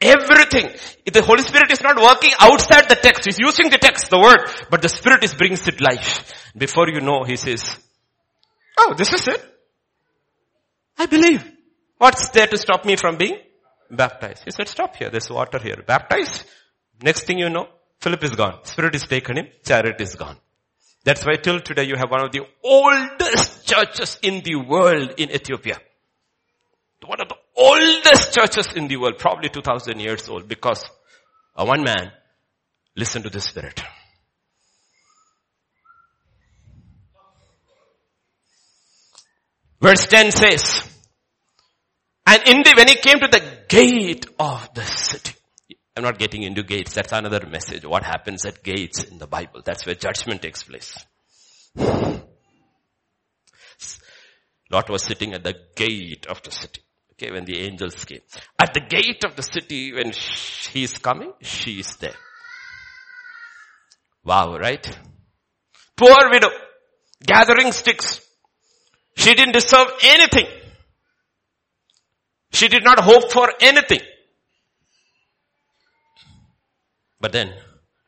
everything. The Holy Spirit is not working outside the text. He's using the text, the word, but the spirit is brings it life. Before you know, he says, oh, this is it. I believe. What's there to stop me from being baptized? He said, stop here. There's water here. Baptized. Next thing you know, Philip is gone. Spirit is taken him. Chariot is gone. That's why till today you have one of the oldest churches in the world in Ethiopia. One of the oldest churches in the world, probably 2000 years old because one man listened to the Spirit. Verse 10 says, and in the, when he came to the gate of the city, I'm not getting into gates. That's another message. What happens at gates in the Bible? That's where judgment takes place. Lot was sitting at the gate of the city. Okay, when the angels came. At the gate of the city, when he is coming, she is there. Wow, right? Poor widow, gathering sticks. She didn't deserve anything. She did not hope for anything. But then,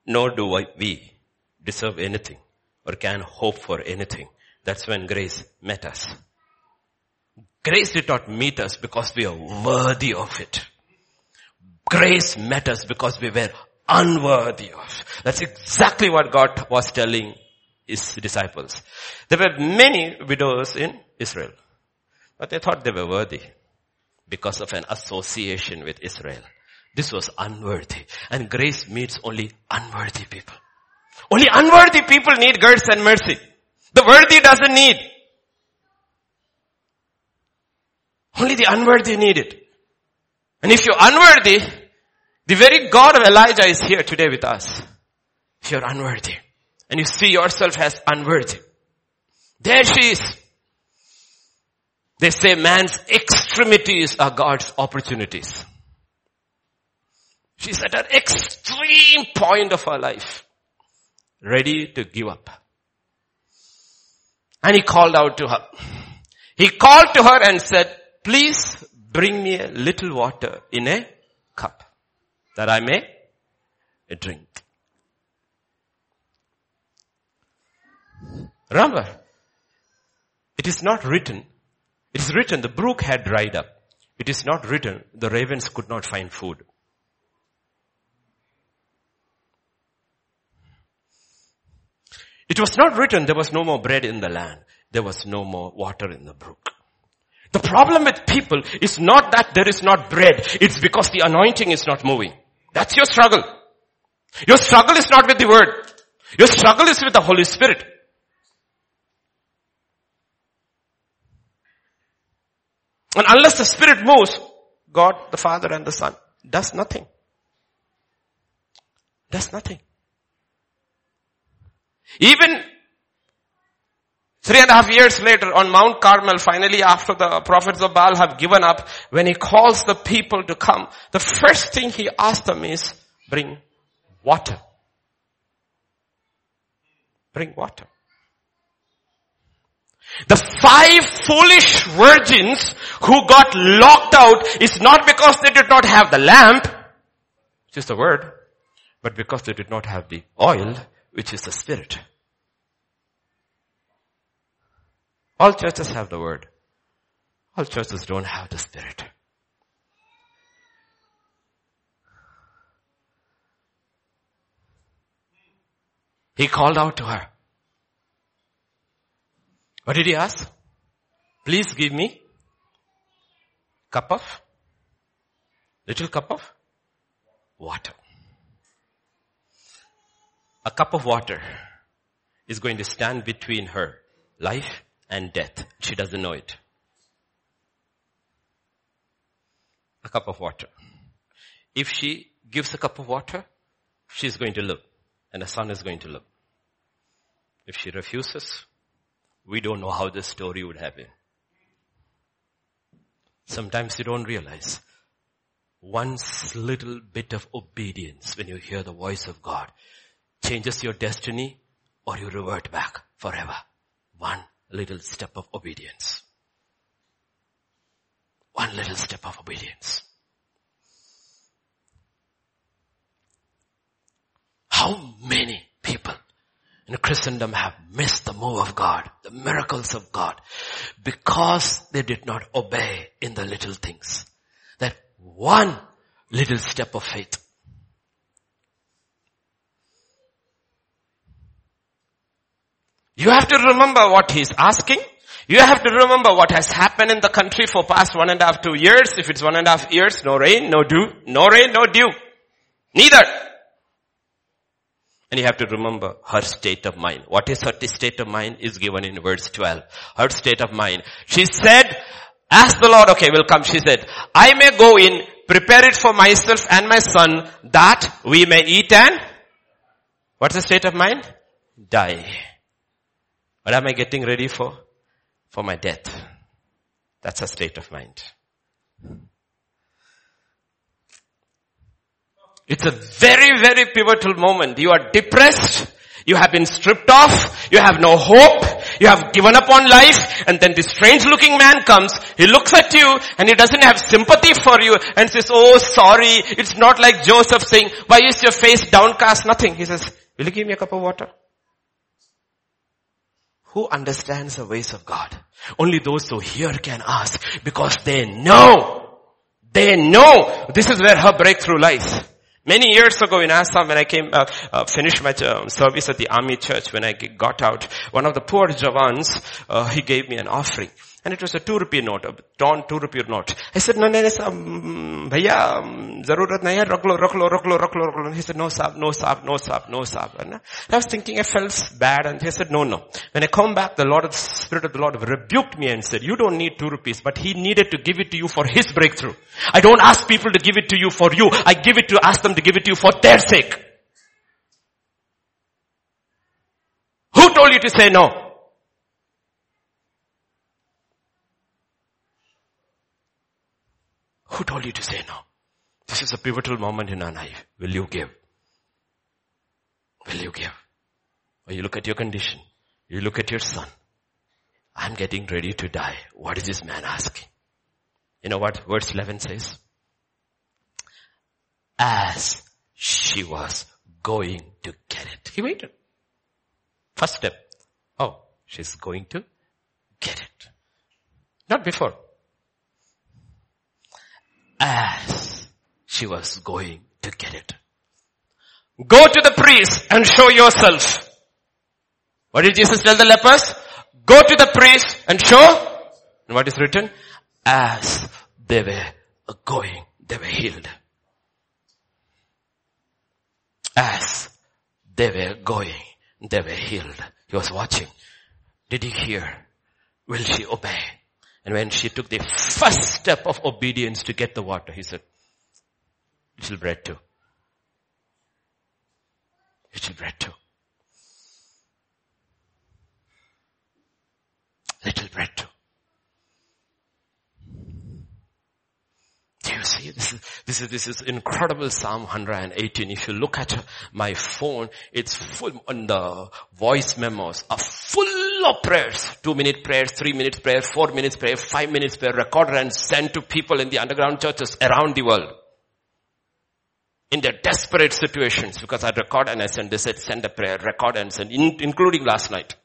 nor do we deserve anything or can hope for anything. That's when grace met us. Grace did not meet us because we are worthy of it. Grace met us because we were unworthy of. That's exactly what God was telling his disciples. There were many widows in Israel, but they thought they were worthy because of an association with Israel. This was unworthy. And grace meets only unworthy people. Only unworthy people need grace and mercy. The worthy doesn't need. Only the unworthy need it. And if you're unworthy, the very God of Elijah is here today with us. If you're unworthy and you see yourself as unworthy, there she is. They say man's extremities are God's opportunities. She's at an extreme point of her life. Ready to give up. And he called out to her. He called to her and said, please bring me a little water in a cup that I may drink. Remember, it is not written it is written the brook had dried up. It is not written the ravens could not find food. It was not written there was no more bread in the land. There was no more water in the brook. The problem with people is not that there is not bread. It's because the anointing is not moving. That's your struggle. Your struggle is not with the word. Your struggle is with the Holy Spirit. And unless the Spirit moves, God, the Father and the Son does nothing. Does nothing. Even three and a half years later on Mount Carmel, finally after the prophets of Baal have given up, when he calls the people to come, the first thing he asks them is, bring water. Bring water. The five foolish virgins who got locked out is not because they did not have the lamp, which is the word, but because they did not have the oil, which is the spirit. All churches have the word. All churches don't have the spirit. He called out to her. What did he ask? Please give me cup of, little cup of water. A cup of water is going to stand between her life and death. She doesn't know it. A cup of water. If she gives a cup of water, she's going to live and the son is going to live. If she refuses, we don't know how this story would happen. Sometimes you don't realize One little bit of obedience when you hear the voice of God changes your destiny or you revert back forever. One little step of obedience. One little step of obedience. How many people in Christendom have missed the move of God, the miracles of God, because they did not obey in the little things. That one little step of faith. You have to remember what he's asking. You have to remember what has happened in the country for past one and a half, two years. If it's one and a half years, no rain, no dew, no rain, no dew. Neither. And you have to remember her state of mind. What is her state of mind is given in verse 12. Her state of mind. She said, ask the Lord, okay, will come. She said, I may go in, prepare it for myself and my son that we may eat and, what's the state of mind? Die. What am I getting ready for? For my death. That's a state of mind. It's a very, very pivotal moment. You are depressed. You have been stripped off. You have no hope. You have given up on life. And then this strange looking man comes. He looks at you and he doesn't have sympathy for you and says, oh sorry. It's not like Joseph saying, why is your face downcast? Nothing. He says, will you give me a cup of water? Who understands the ways of God? Only those who hear can ask because they know. They know this is where her breakthrough lies. Many years ago in Assam, when I came, uh, uh, finished my uh, service at the army church, when I got out, one of the poor jawans, uh, he gave me an offering. And it was a two rupee note, a torn two rupee note. I said, no, no, no, um, bhaiya, zarurat nahi hai, raklo, raklo, raklo, raklo. He said, no, saab, no, saab, no, saab, no, saab. And I was thinking I felt bad and he said, no, no. When I come back, the Lord, of the Spirit of the Lord rebuked me and said, you don't need two rupees, but He needed to give it to you for His breakthrough. I don't ask people to give it to you for you. I give it to, ask them to give it to you for their sake. Who told you to say no? Who told you to say no? This is a pivotal moment in our life. Will you give? Will you give? Or you look at your condition. You look at your son. I'm getting ready to die. What is this man asking? You know what verse 11 says? As she was going to get it. He waited. First step. Oh, she's going to get it. Not before as she was going to get it. Go to the priest and show yourself. What did Jesus tell the lepers? Go to the priest and show. And what is written? As they were going, they were healed. As they were going, they were healed. He was watching. Did he hear? Will she obey? And when she took the first step of obedience to get the water, he said, little bread too. Little bread too. Little bread too. Do you see? This is, this is, this is incredible Psalm 118. If you look at my phone, it's full on the voice memos are full of prayers. Two minute prayers, three minute prayer, four minutes prayer, five minutes prayer, recorded and sent to people in the underground churches around the world. In their desperate situations, because I record and I send, they said send a prayer, record and send, in, including last night.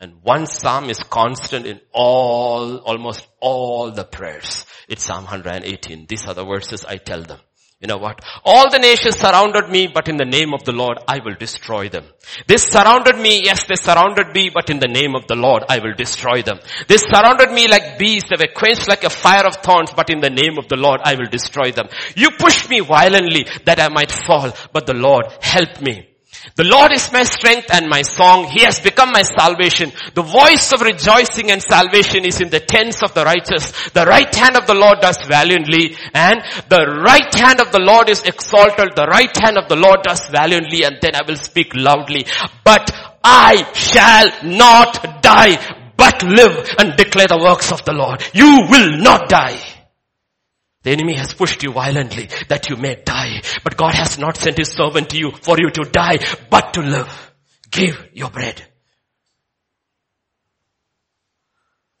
And one psalm is constant in all, almost all the prayers. It's Psalm 118. These are the verses I tell them. You know what? All the nations surrounded me, but in the name of the Lord, I will destroy them. They surrounded me, yes, they surrounded me, but in the name of the Lord, I will destroy them. They surrounded me like bees, they were quenched like a fire of thorns, but in the name of the Lord, I will destroy them. You pushed me violently that I might fall, but the Lord helped me. The Lord is my strength and my song. He has become my salvation. The voice of rejoicing and salvation is in the tents of the righteous. The right hand of the Lord does valiantly and the right hand of the Lord is exalted. The right hand of the Lord does valiantly and then I will speak loudly. But I shall not die, but live and declare the works of the Lord. You will not die. The enemy has pushed you violently that you may die. But God has not sent his servant to you for you to die, but to live. Give your bread.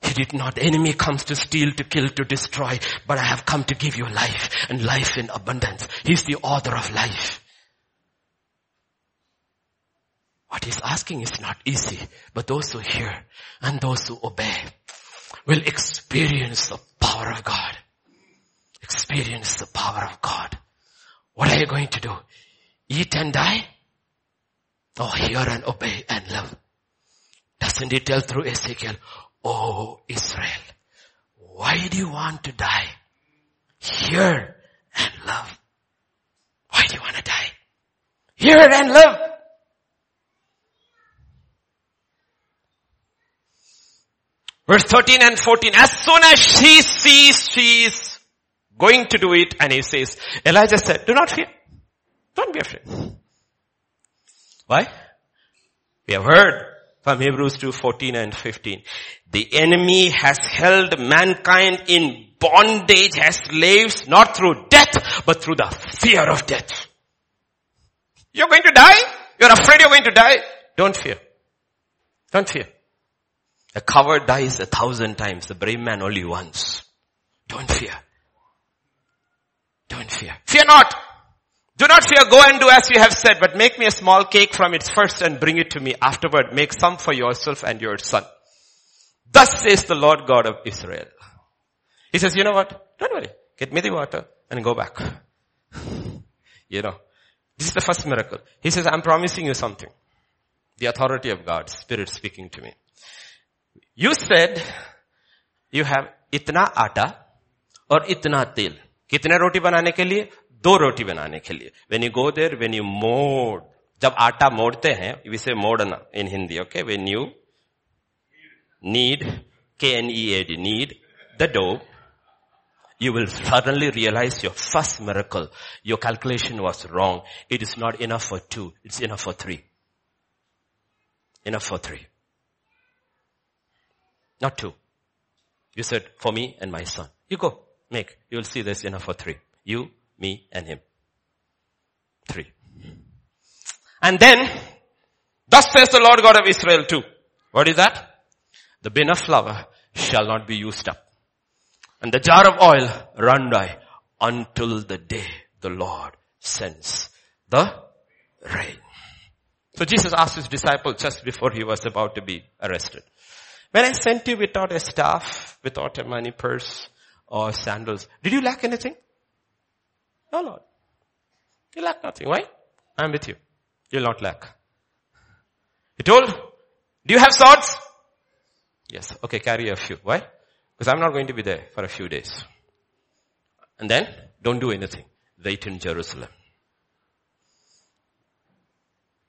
He did not. The enemy comes to steal, to kill, to destroy, but I have come to give you life and life in abundance. He's the author of life. What he's asking is not easy, but those who hear and those who obey will experience the power of God. Experience the power of God. What are you going to do? Eat and die? Or hear and obey and love? Doesn't he tell through Ezekiel, Oh Israel, why do you want to die? Hear and love. Why do you want to die? Hear and love. Verse 13 and 14, as soon as she sees she is going to do it, and he says, Elijah said, do not fear. Don't be afraid. Why? We have heard from Hebrews 2, 14 and 15. The enemy has held mankind in bondage as slaves, not through death, but through the fear of death. You're going to die? You're afraid you're going to die? Don't fear. Don't fear. A coward dies a thousand times, the brave man only once. Don't fear. Don't fear. Fear not. Do not fear, go and do as you have said, but make me a small cake from its first and bring it to me. Afterward, make some for yourself and your son. Thus says the Lord God of Israel. He says, you know what? Don't worry. Get me the water and go back. you know, this is the first miracle. He says, I'm promising you something. The authority of God, Spirit speaking to me. You said you have itna atta or itna tel. कितने रोटी बनाने के लिए दो रोटी बनाने के लिए when you go there when you mode जब आटा मोड़ते हैं विसे मोड़ना in Hindi okay when you need K N E A D need the dough you will suddenly realize your first miracle, your calculation was wrong. It is not enough for two. It's enough for three. Enough for three. Not two. You said, for me and my son. You go, make. You will see there's enough for three. You, me, and him. Three. And then, thus says the Lord God of Israel too. What is that? The bin of flour shall not be used up. And the jar of oil run dry until the day the Lord sends the rain. So Jesus asked his disciples just before he was about to be arrested. When I sent you without a staff, without a money purse or sandals, did you lack anything? No, Lord. You lack nothing. Why? I'm with you. You'll not lack. He told, do you have swords? Yes. Okay, carry a few. Why? Because I'm not going to be there for a few days. And then, don't do anything. Wait in Jerusalem.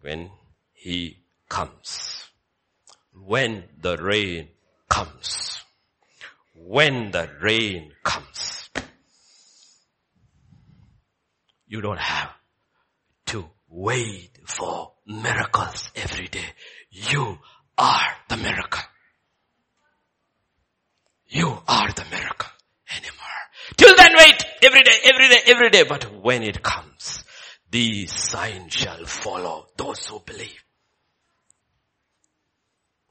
When he comes when the rain comes. When the rain comes. You don't have to wait for miracles every day. You are the miracle. You are the miracle anymore. Till then wait every day, every day, every day. But when it comes, these signs shall follow those who believe.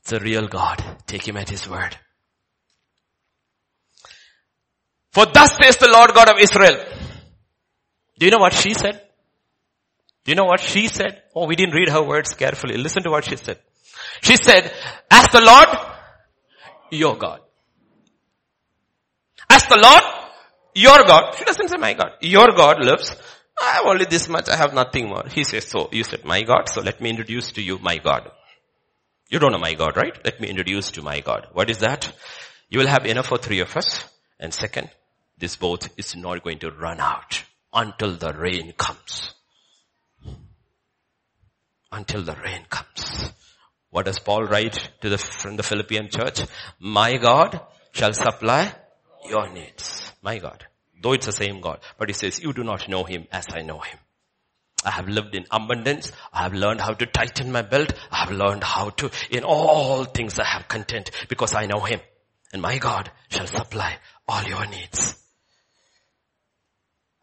It's a real God. Take him at his word. For thus says the Lord God of Israel. Do you know what she said? Do you know what she said? Oh, we didn't read her words carefully. Listen to what she said. She said, as the Lord, your God. As the Lord, your God. She doesn't say my God. Your God lives. I have only this much. I have nothing more. He says, so you said my God. So let me introduce to you my God. You don't know my God, right? Let me introduce to my God. What is that? You will have enough for three of us. And second, this boat is not going to run out until the rain comes. Until the rain comes. What does Paul write to the, from the Philippian church? My God shall supply your needs. My God. Though it's the same God. But he says, you do not know him as I know him. I have lived in abundance. I have learned how to tighten my belt. I have learned how to, in all things I have content because I know Him. And my God shall supply all your needs.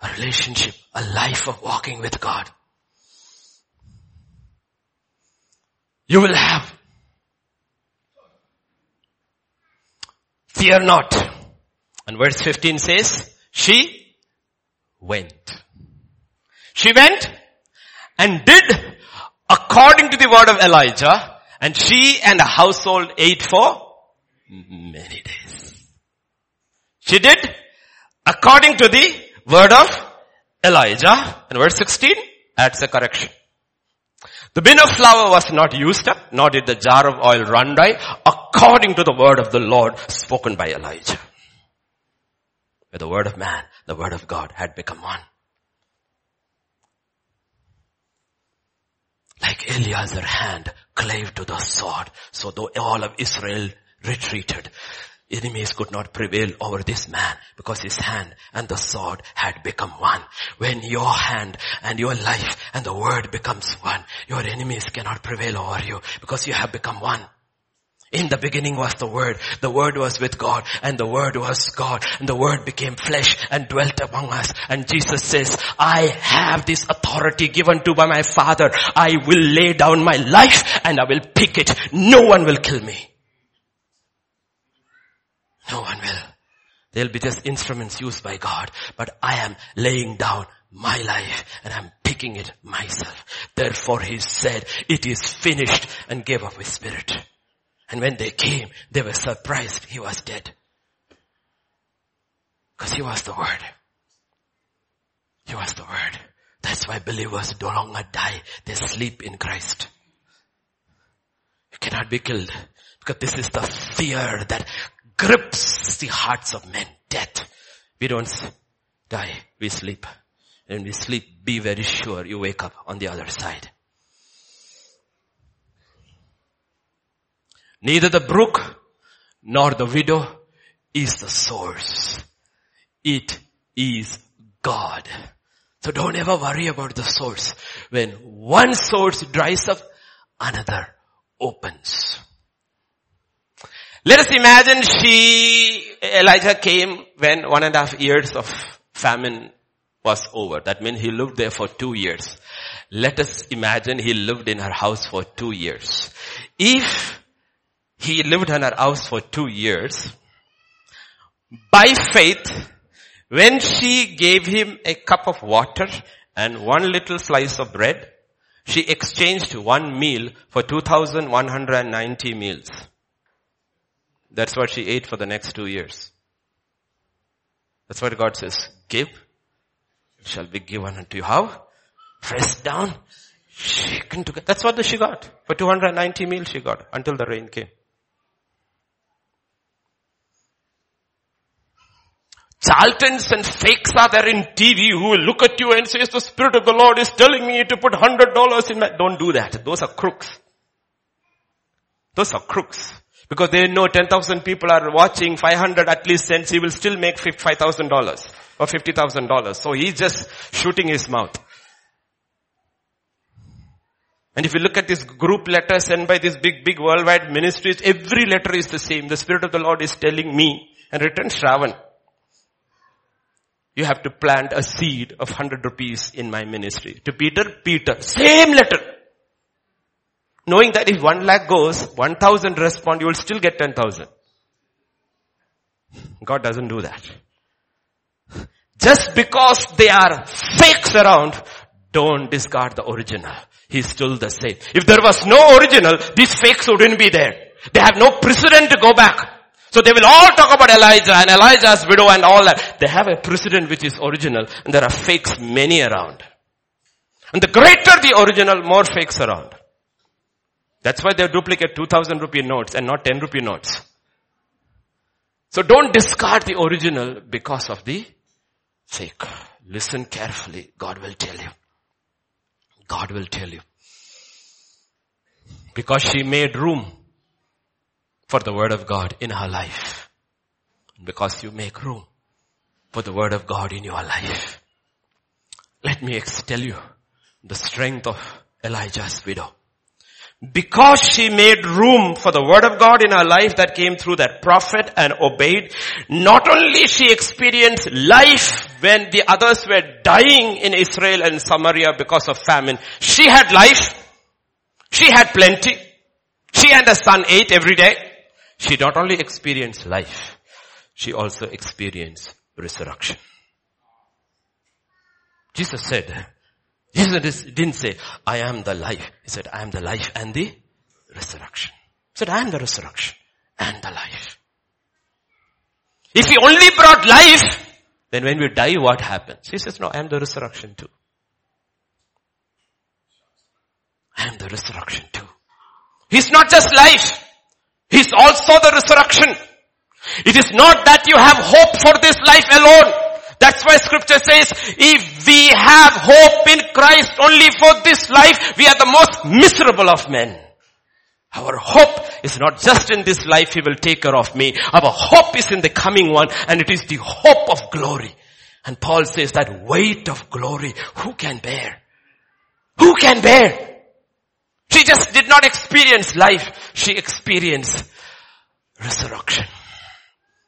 A relationship, a life of walking with God. You will have. Fear not. And verse 15 says, she went. She went and did according to the word of Elijah and she and her household ate for many days. She did according to the word of Elijah. And verse 16 adds a correction. The bin of flour was not used up, nor did the jar of oil run dry, according to the word of the Lord spoken by Elijah. Where the word of man, the word of God had become one. Like Eliezer hand clave to the sword, so though all of Israel retreated, enemies could not prevail over this man because his hand and the sword had become one. When your hand and your life and the word becomes one, your enemies cannot prevail over you because you have become one. In the beginning was the Word. The Word was with God and the Word was God and the Word became flesh and dwelt among us. And Jesus says, I have this authority given to by my Father. I will lay down my life and I will pick it. No one will kill me. No one will. They'll be just instruments used by God. But I am laying down my life and I'm picking it myself. Therefore he said, it is finished and gave up his spirit. And when they came, they were surprised he was dead. Because he was the word. He was the word. That's why believers no longer die. They sleep in Christ. You cannot be killed. Because this is the fear that grips the hearts of men. Death. We don't die. We sleep. And we sleep, be very sure you wake up on the other side. Neither the brook nor the widow is the source. It is God. So don't ever worry about the source. When one source dries up, another opens. Let us imagine she, Elijah came when one and a half years of famine was over. That means he lived there for two years. Let us imagine he lived in her house for two years. If he lived in her house for two years, by faith, when she gave him a cup of water and one little slice of bread, she exchanged one meal for 2,190 meals. That's what she ate for the next two years. That's what God says. Give, it shall be given unto you. How? Pressed down, shaken together. That's what she got. For 290 meals she got until the rain came. charlatans and fakes are there in TV who will look at you and says the Spirit of the Lord is telling me to put hundred dollars in my, don't do that. Those are crooks. Those are crooks. Because they know 10,000 people are watching 500 at least cents, he will still make $5,000 or $50,000. So he's just shooting his mouth. And if you look at this group letter sent by these big, big worldwide ministries, every letter is the same. The Spirit of the Lord is telling me and written Shravan you have to plant a seed of 100 rupees in my ministry. To Peter, Peter, same letter. Knowing that if 1 lakh goes, 1000 respond, you will still get 10,000. God doesn't do that. Just because they are fakes around, don't discard the original. He's still the same. If there was no original, these fakes wouldn't be there. They have no precedent to go back. So they will all talk about Elijah and Elijah's widow and all that. They have a precedent which is original and there are fakes many around. And the greater the original, more fakes around. That's why they duplicate 2000 rupee notes and not 10 rupee notes. So don't discard the original because of the fake. Listen carefully. God will tell you. God will tell you. Because she made room for the word of God in her life. Because you make room for the word of God in your life. Let me tell you the strength of Elijah's widow. Because she made room for the word of God in her life that came through that prophet and obeyed, not only she experienced life when the others were dying in Israel and Samaria because of famine, she had life, she had plenty, she and her son ate every day. She not only experienced life, she also experienced resurrection. Jesus said, Jesus didn't say, I am the life. He said, I am the life and the resurrection. He said, I am the resurrection and the life. If he only brought life, then when we die, what happens? He says, no, I am the resurrection too. I am the resurrection too. He's not just life. He's also the resurrection. It is not that you have hope for this life alone. That's why scripture says, if we have hope in Christ only for this life, we are the most miserable of men. Our hope is not just in this life, He will take care of me. Our hope is in the coming one and it is the hope of glory. And Paul says that weight of glory, who can bear? Who can bear? She just did not experience life. She experienced resurrection.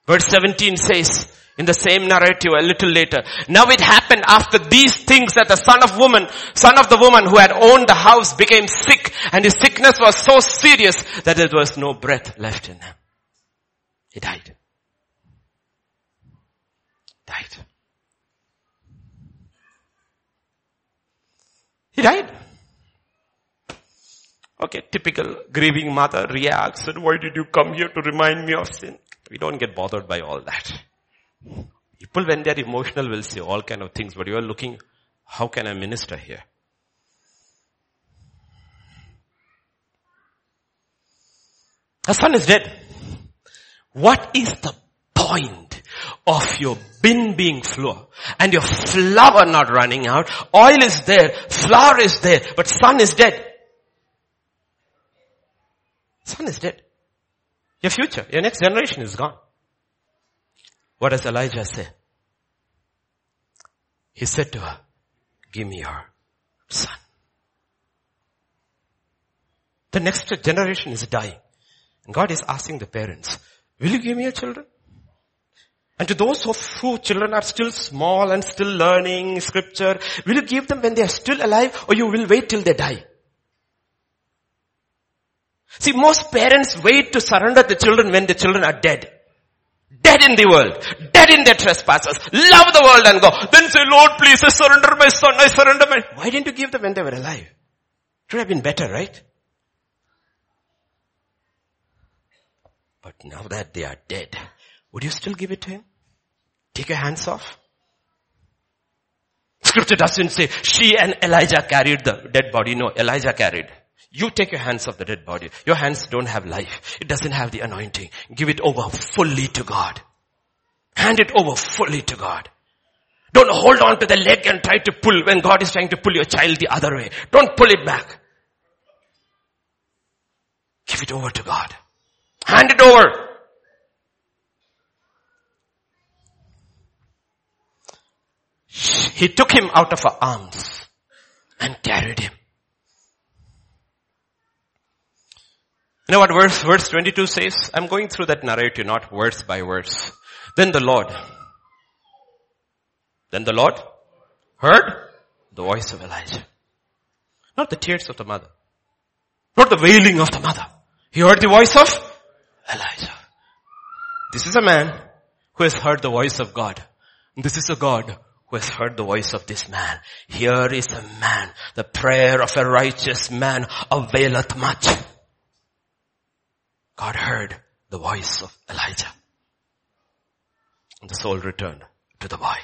Verse 17 says, in the same narrative a little later. Now it happened after these things that the son of woman, son of the woman who had owned the house became sick and his sickness was so serious that there was no breath left in him. He died. Died. He died. Okay, typical grieving mother reacts and why did you come here to remind me of sin? We don't get bothered by all that. People when they're emotional will say all kind of things, but you are looking, how can I minister here? Her son is dead. What is the point of your bin being full and your flour not running out? Oil is there, flour is there, but son is dead. Son is dead. Your future, your next generation is gone. What does Elijah say? He said to her, give me your son. The next generation is dying. And God is asking the parents, will you give me your children? And to those of who children are still small and still learning scripture, will you give them when they are still alive or you will wait till they die? See, most parents wait to surrender the children when the children are dead. Dead in the world. Dead in their trespasses. Love the world and go. Then say, Lord, please, I surrender my son. I surrender my... Why didn't you give them when they were alive? It would have been better, right? But now that they are dead, would you still give it to him? Take your hands off? Scripture doesn't say she and Elijah carried the dead body. No, Elijah carried. You take your hands off the dead body. Your hands don't have life. It doesn't have the anointing. Give it over fully to God. Hand it over fully to God. Don't hold on to the leg and try to pull when God is trying to pull your child the other way. Don't pull it back. Give it over to God. Hand it over. He took him out of her arms and carried him. You know what verse, verse 22 says? I'm going through that narrative, not verse by verse. Then the Lord, then the Lord heard the voice of Elijah. Not the tears of the mother. Not the wailing of the mother. He heard the voice of Elijah. This is a man who has heard the voice of God. This is a God who has heard the voice of this man. Here is a man. The prayer of a righteous man availeth much. God heard the voice of Elijah. And the soul returned to the boy.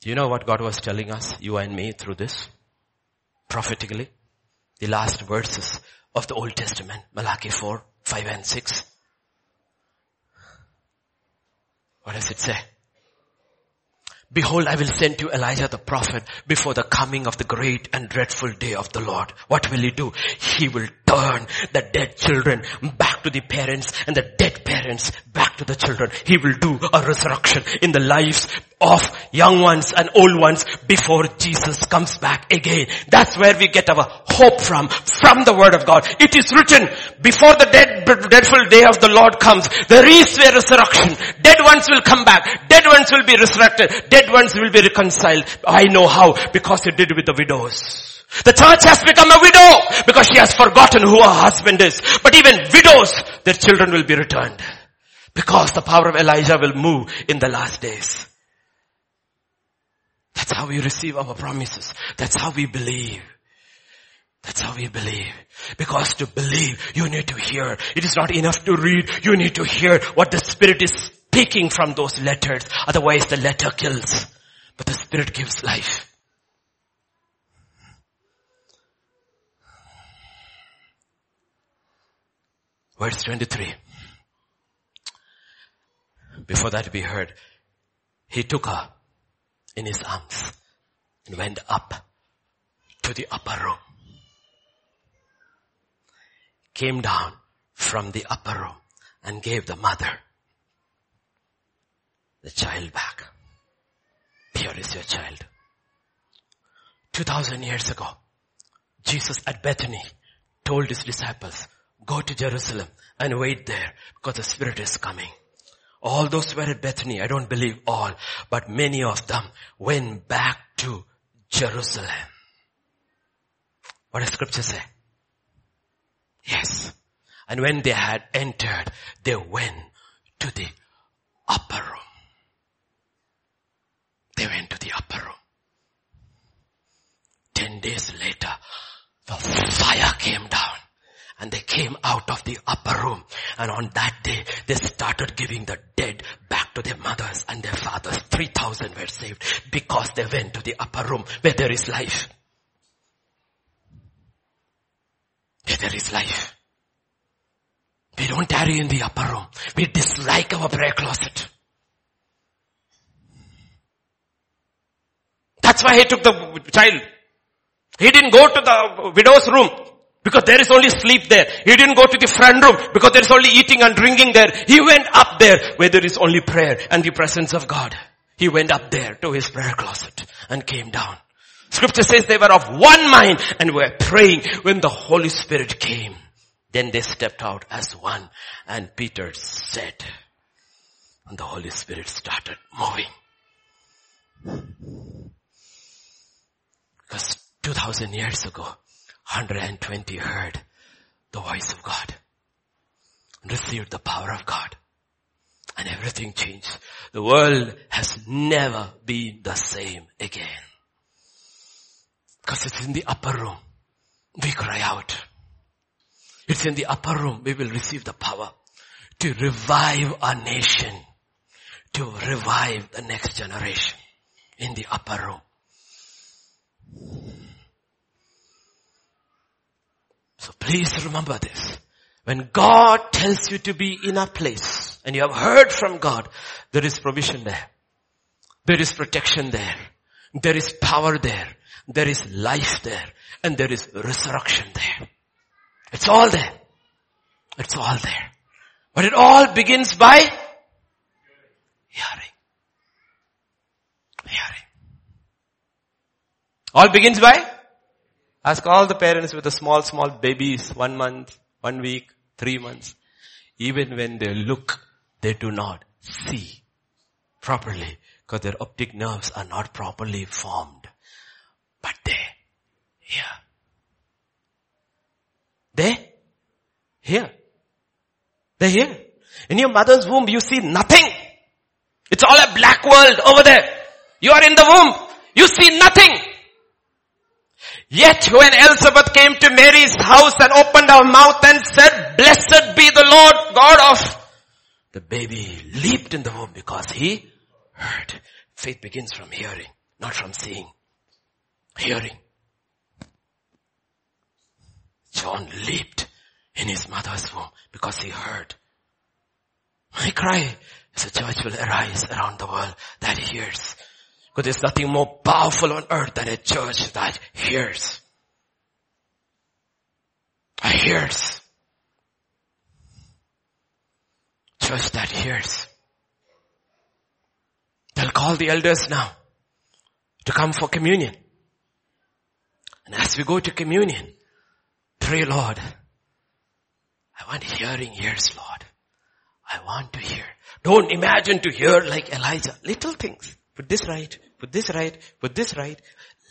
Do you know what God was telling us, you and me, through this? Prophetically. The last verses of the Old Testament, Malachi 4, 5 and 6. What does it say? Behold, I will send you Elijah the prophet before the coming of the great and dreadful day of the Lord. What will he do? He will turn the dead children back to the parents and the dead parents back to the children. He will do a resurrection in the lives of young ones and old ones before Jesus comes back again. That's where we get our hope from, from the word of God. It is written, before the dead, dreadful day of the Lord comes, there is a resurrection. Dead ones will come back. Dead ones will be resurrected. Dead ones will be reconciled. I know how, because he did with the widows. The church has become a widow because she has forgotten who her husband is. But even widows, their children will be returned. Because the power of Elijah will move in the last days. That's how we receive our promises. That's how we believe. That's how we believe. Because to believe, you need to hear. It is not enough to read. You need to hear what the Spirit is speaking from those letters. Otherwise the letter kills. But the Spirit gives life. Verse 23. Before that we heard, he took her in his arms and went up to the upper room. Came down from the upper room and gave the mother the child back. Here is your child. 2000 years ago, Jesus at Bethany told his disciples, go to Jerusalem and wait there because the Spirit is coming. All those were at Bethany. I don't believe all, but many of them went back to Jerusalem. What does scripture say? Yes. And when they had entered, they went to the upper room. They went to the upper room. Ten days later, the fire came down and they came out of the upper room. And on that day, they started giving the dead back to their mothers and their fathers. 3,000 were saved because they went to the upper room where there is life. Where there is life. We don't tarry in the upper room. We dislike our prayer closet. That's why he took the child. He didn't go to the widow's room. Because there is only sleep there. He didn't go to the front room because there is only eating and drinking there. He went up there where there is only prayer and the presence of God. He went up there to his prayer closet and came down. Scripture says they were of one mind and were praying when the Holy Spirit came. Then they stepped out as one and Peter said, and the Holy Spirit started moving. Because 2000 years ago, 120 heard the voice of God received the power of God and everything changed. The world has never been the same again. Because it's in the upper room. We cry out. It's in the upper room we will receive the power to revive our nation, to revive the next generation in the upper room. So please remember this. When God tells you to be in a place and you have heard from God, there is provision there. There is protection there. There is power there. There is life there. And there is resurrection there. It's all there. It's all there. But it all begins by hearing. Hearing. All begins by Ask all the parents with the small, small babies, one month, one week, three months. Even when they look, they do not see properly because their optic nerves are not properly formed. But they hear. They hear. They hear. In your mother's womb, you see nothing. It's all a black world over there. You are in the womb. You see nothing. Yet when Elizabeth came to Mary's house and opened her mouth and said, blessed be the Lord God of, the baby leaped in the womb because he heard. Faith begins from hearing, not from seeing. Hearing. John leaped in his mother's womb because he heard. My cry is a church will arise around the world that hears because there's nothing more powerful on earth than a church that hears. A hears. Church that hears. They'll call the elders now to come for communion. And as we go to communion, pray Lord, I want hearing ears, Lord. I want to hear. Don't imagine to hear like Elijah. Little things. Put this right, put this right, put this right.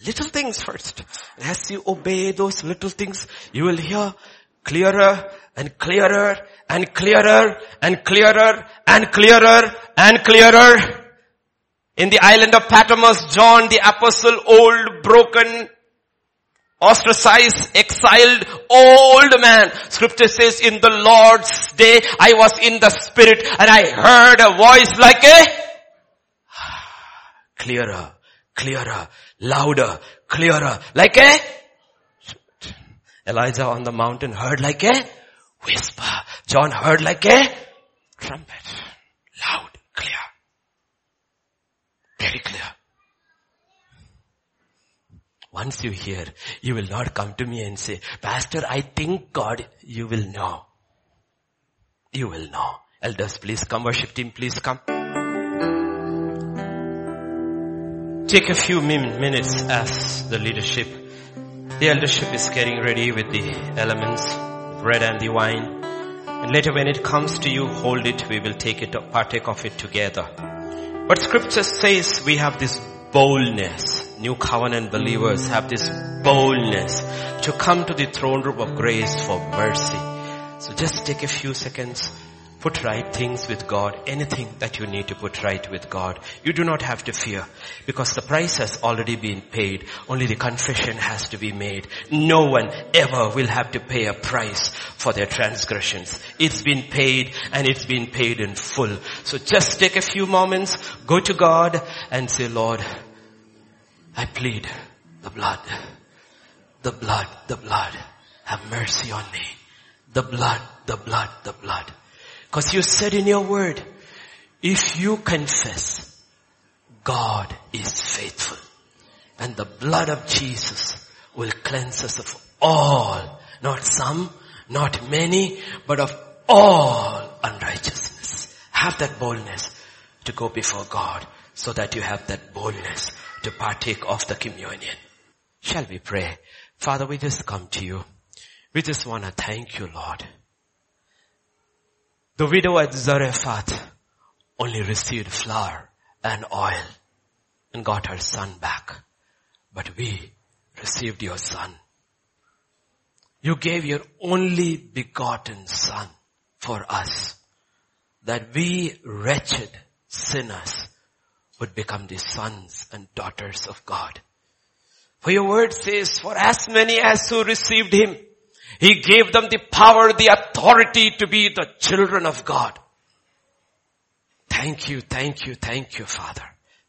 Little things first. And as you obey those little things, you will hear clearer and clearer and clearer and clearer and clearer and clearer. In the island of Patmos, John the apostle, old, broken, ostracized, exiled, old man. Scripture says in the Lord's day, I was in the spirit and I heard a voice like a clearer, clearer, louder, clearer, like a Elijah on the mountain heard like a whisper. John heard like a trumpet. Loud, clear. Very clear. Once you hear, you will not come to me and say, Pastor, I think God, you will know. You will know. Elders, please come. Worship team, please come. Take a few minutes as the leadership. The eldership is getting ready with the elements, bread and the wine. And later when it comes to you, hold it. We will take it, partake of it together. But scripture says we have this boldness. New covenant believers have this boldness to come to the throne room of grace for mercy. So just take a few seconds Put right things with God. Anything that you need to put right with God. You do not have to fear because the price has already been paid. Only the confession has to be made. No one ever will have to pay a price for their transgressions. It's been paid and it's been paid in full. So just take a few moments, go to God and say, Lord, I plead the blood, the blood, the blood. Have mercy on me. The blood, the blood, the blood. Because you said in your word, if you confess, God is faithful. And the blood of Jesus will cleanse us of all, not some, not many, but of all unrighteousness. Have that boldness to go before God so that you have that boldness to partake of the communion. Shall we pray? Father, we just come to you. We just want to thank you, Lord. The widow at Zarephath only received flour and oil and got her son back. But we received your son. You gave your only begotten son for us that we wretched sinners would become the sons and daughters of God. For your word says, for as many as who received him, he gave them the power, the authority to be the children of God. Thank you, thank you, thank you, Father.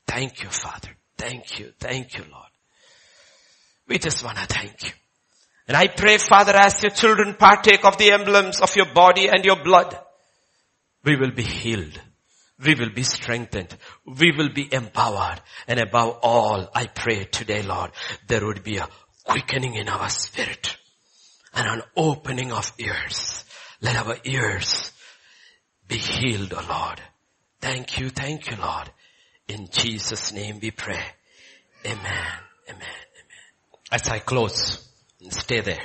Thank you, Father. Thank you, thank you, Lord. We just want to thank you. And I pray, Father, as your children partake of the emblems of your body and your blood, we will be healed. We will be strengthened. We will be empowered. And above all, I pray today, Lord, there would be a quickening in our spirit and an opening of ears. Let our ears be healed, O oh Lord. Thank you, thank you, Lord. In Jesus' name we pray. Amen, amen, amen. As I close, stay there.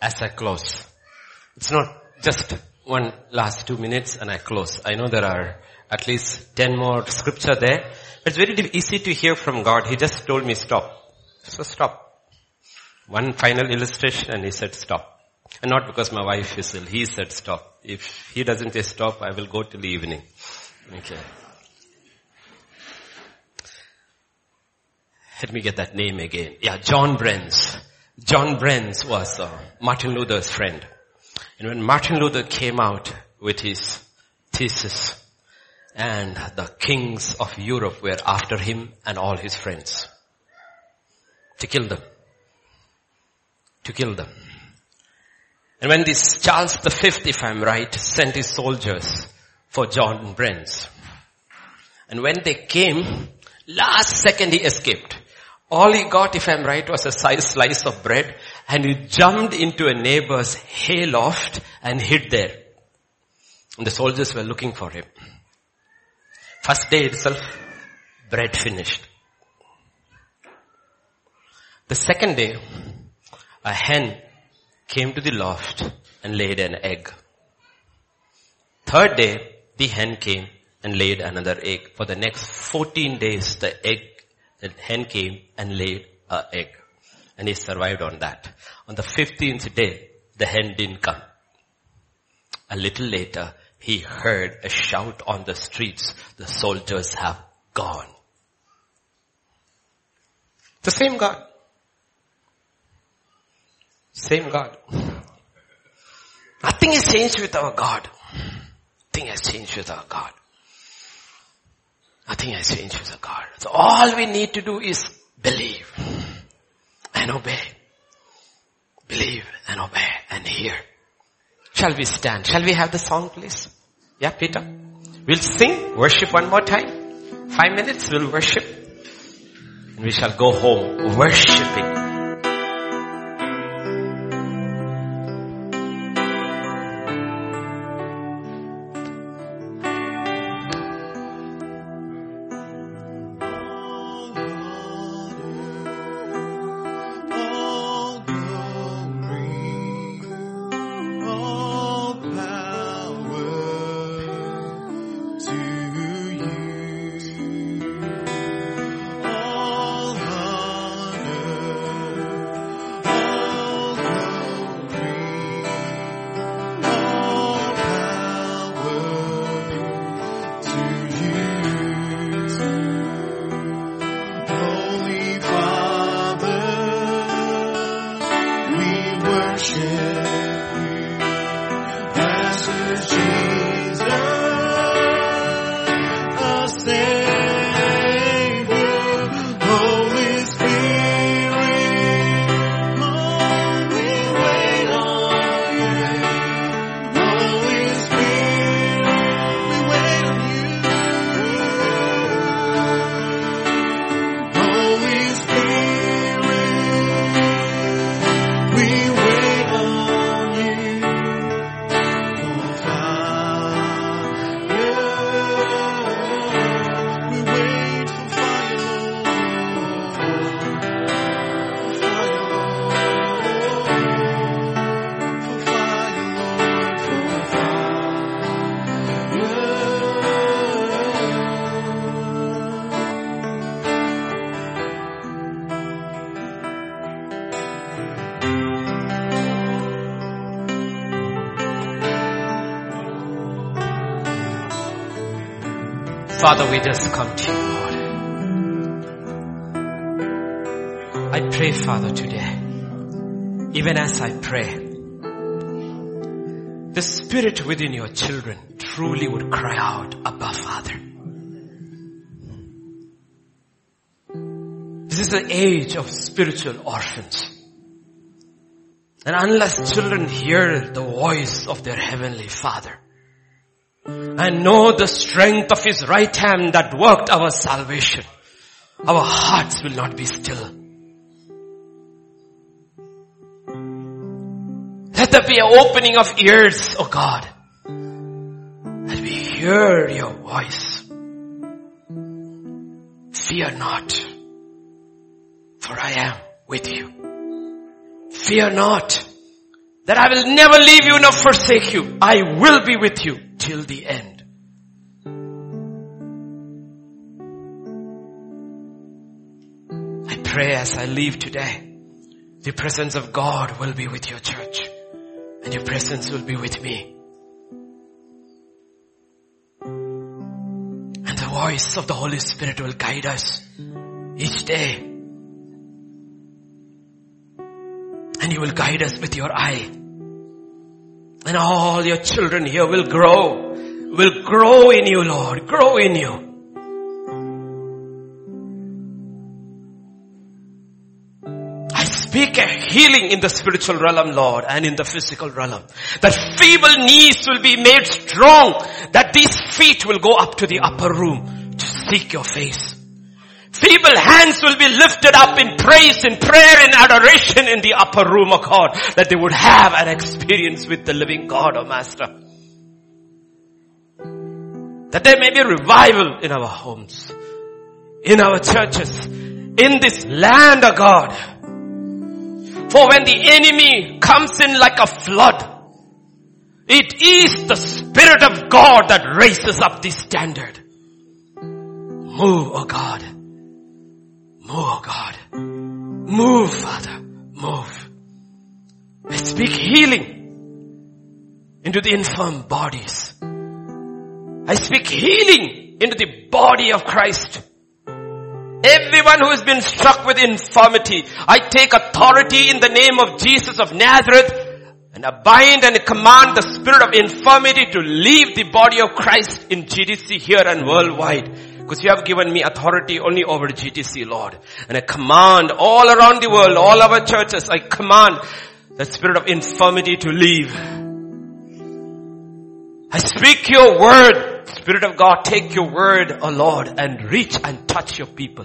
As I close. It's not just one last two minutes and I close. I know there are at least ten more scripture there. It's very easy to hear from God. He just told me stop. So stop. One final illustration and he said stop. And not because my wife is ill. He said stop. If he doesn't say stop, I will go till the evening. Okay. Let me get that name again. Yeah, John Brenz. John Brenz was uh, Martin Luther's friend. And when Martin Luther came out with his thesis, and the kings of Europe were after him and all his friends to kill them to kill them. And when this Charles V, if I'm right, sent his soldiers for John Brenz. And when they came, last second he escaped. All he got, if I'm right, was a size slice of bread and he jumped into a neighbor's hayloft and hid there. And the soldiers were looking for him. First day itself, bread finished. The second day, a hen came to the loft and laid an egg. Third day, the hen came and laid another egg. For the next 14 days, the egg, the hen came and laid an egg. And he survived on that. On the 15th day, the hen didn't come. A little later, he heard a shout on the streets, the soldiers have gone. The same God. Same God. Nothing has changed with our God. Nothing has changed with our God. Nothing has changed with our God. So all we need to do is believe and obey. Believe and obey and hear. Shall we stand? Shall we have the song please? Yeah, Peter? We'll sing, worship one more time. Five minutes, we'll worship. And we shall go home worshiping Father, we just come to you, Lord. I pray, Father, today, even as I pray, the spirit within your children truly would cry out, Abba, Father. This is the age of spiritual orphans. And unless children hear the voice of their heavenly father, and know the strength of his right hand that worked our salvation, our hearts will not be still. Let there be an opening of ears, O oh God. Let we hear your voice. Fear not, for I am with you. Fear not that I will never leave you nor forsake you. I will be with you till the end. I pray as I leave today, the presence of God will be with your church and your presence will be with me. And the voice of the Holy Spirit will guide us each day. And you will guide us with your eye and all your children here will grow, will grow in you, Lord, grow in you. I speak a healing in the spiritual realm, Lord, and in the physical realm. That feeble knees will be made strong, that these feet will go up to the upper room to seek your face. Feeble hands will be lifted up in praise, in prayer, in adoration in the upper room, of God, that they would have an experience with the living God, oh Master. That there may be revival in our homes, in our churches, in this land, of God. For when the enemy comes in like a flood, it is the Spirit of God that raises up the standard. Move, oh God. Oh God. Move, Father. Move. I speak healing into the infirm bodies. I speak healing into the body of Christ. Everyone who has been struck with infirmity, I take authority in the name of Jesus of Nazareth and I bind and command the spirit of infirmity to leave the body of Christ in GDC here and worldwide. Because you have given me authority only over GTC, Lord. And I command all around the world, all our churches, I command the spirit of infirmity to leave. I speak your word Spirit of God, take your word, O oh Lord, and reach and touch your people.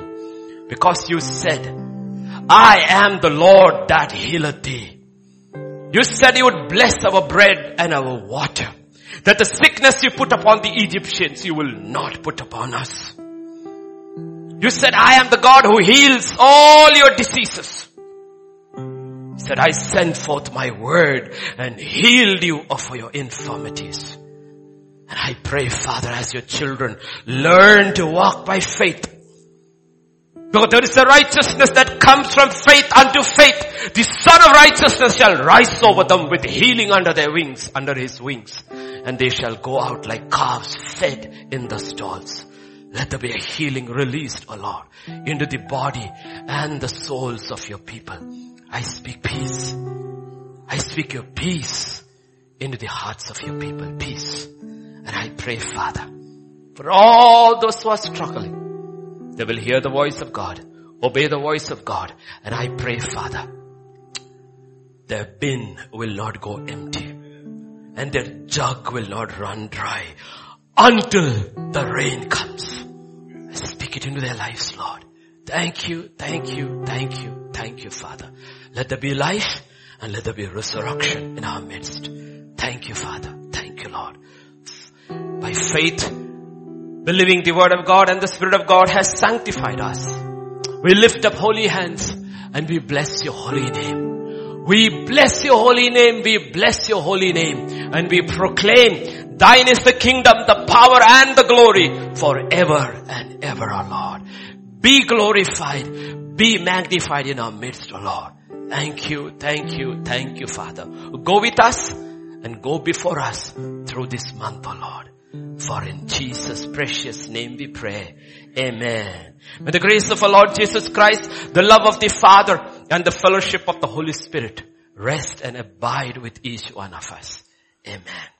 Because you said, I am the Lord that healeth thee. You said you would bless our bread and our water. That the sickness you put upon the Egyptians, you will not put upon us. You said, I am the God who heals all your diseases. He said, I sent forth my word and healed you of your infirmities. And I pray, Father, as your children learn to walk by faith. Because there is a righteousness that comes from faith unto faith. The Sun of Righteousness shall rise over them with healing under their wings, under his wings. And they shall go out like calves fed in the stalls. Let there be a healing released, O Lord, into the body and the souls of your people. I speak peace. I speak your peace into the hearts of your people. Peace. And I pray, Father, for all those who are struggling, they will hear the voice of God, obey the voice of God. And I pray, Father, their bin will not go empty and their jug will not run dry until the rain comes. Speak it into their lives, Lord. Thank you, thank you, thank you, thank you, Father. Let there be life and let there be resurrection in our midst. Thank you, Father. Thank you, Lord by faith, believing the word of God and the spirit of God has sanctified us. We lift up holy hands and we bless your holy name. We bless your holy name. We bless your holy name and we proclaim thine is the kingdom, the power and the glory forever and ever, O Lord. Be glorified, be magnified in our midst, O Lord. Thank you, thank you, thank you, Father. Go with us and go before us through this month, O Lord. For in Jesus' precious name we pray. Amen. May the grace of our Lord Jesus Christ, the love of the Father, and the fellowship of the Holy Spirit rest and abide with each one of us. Amen.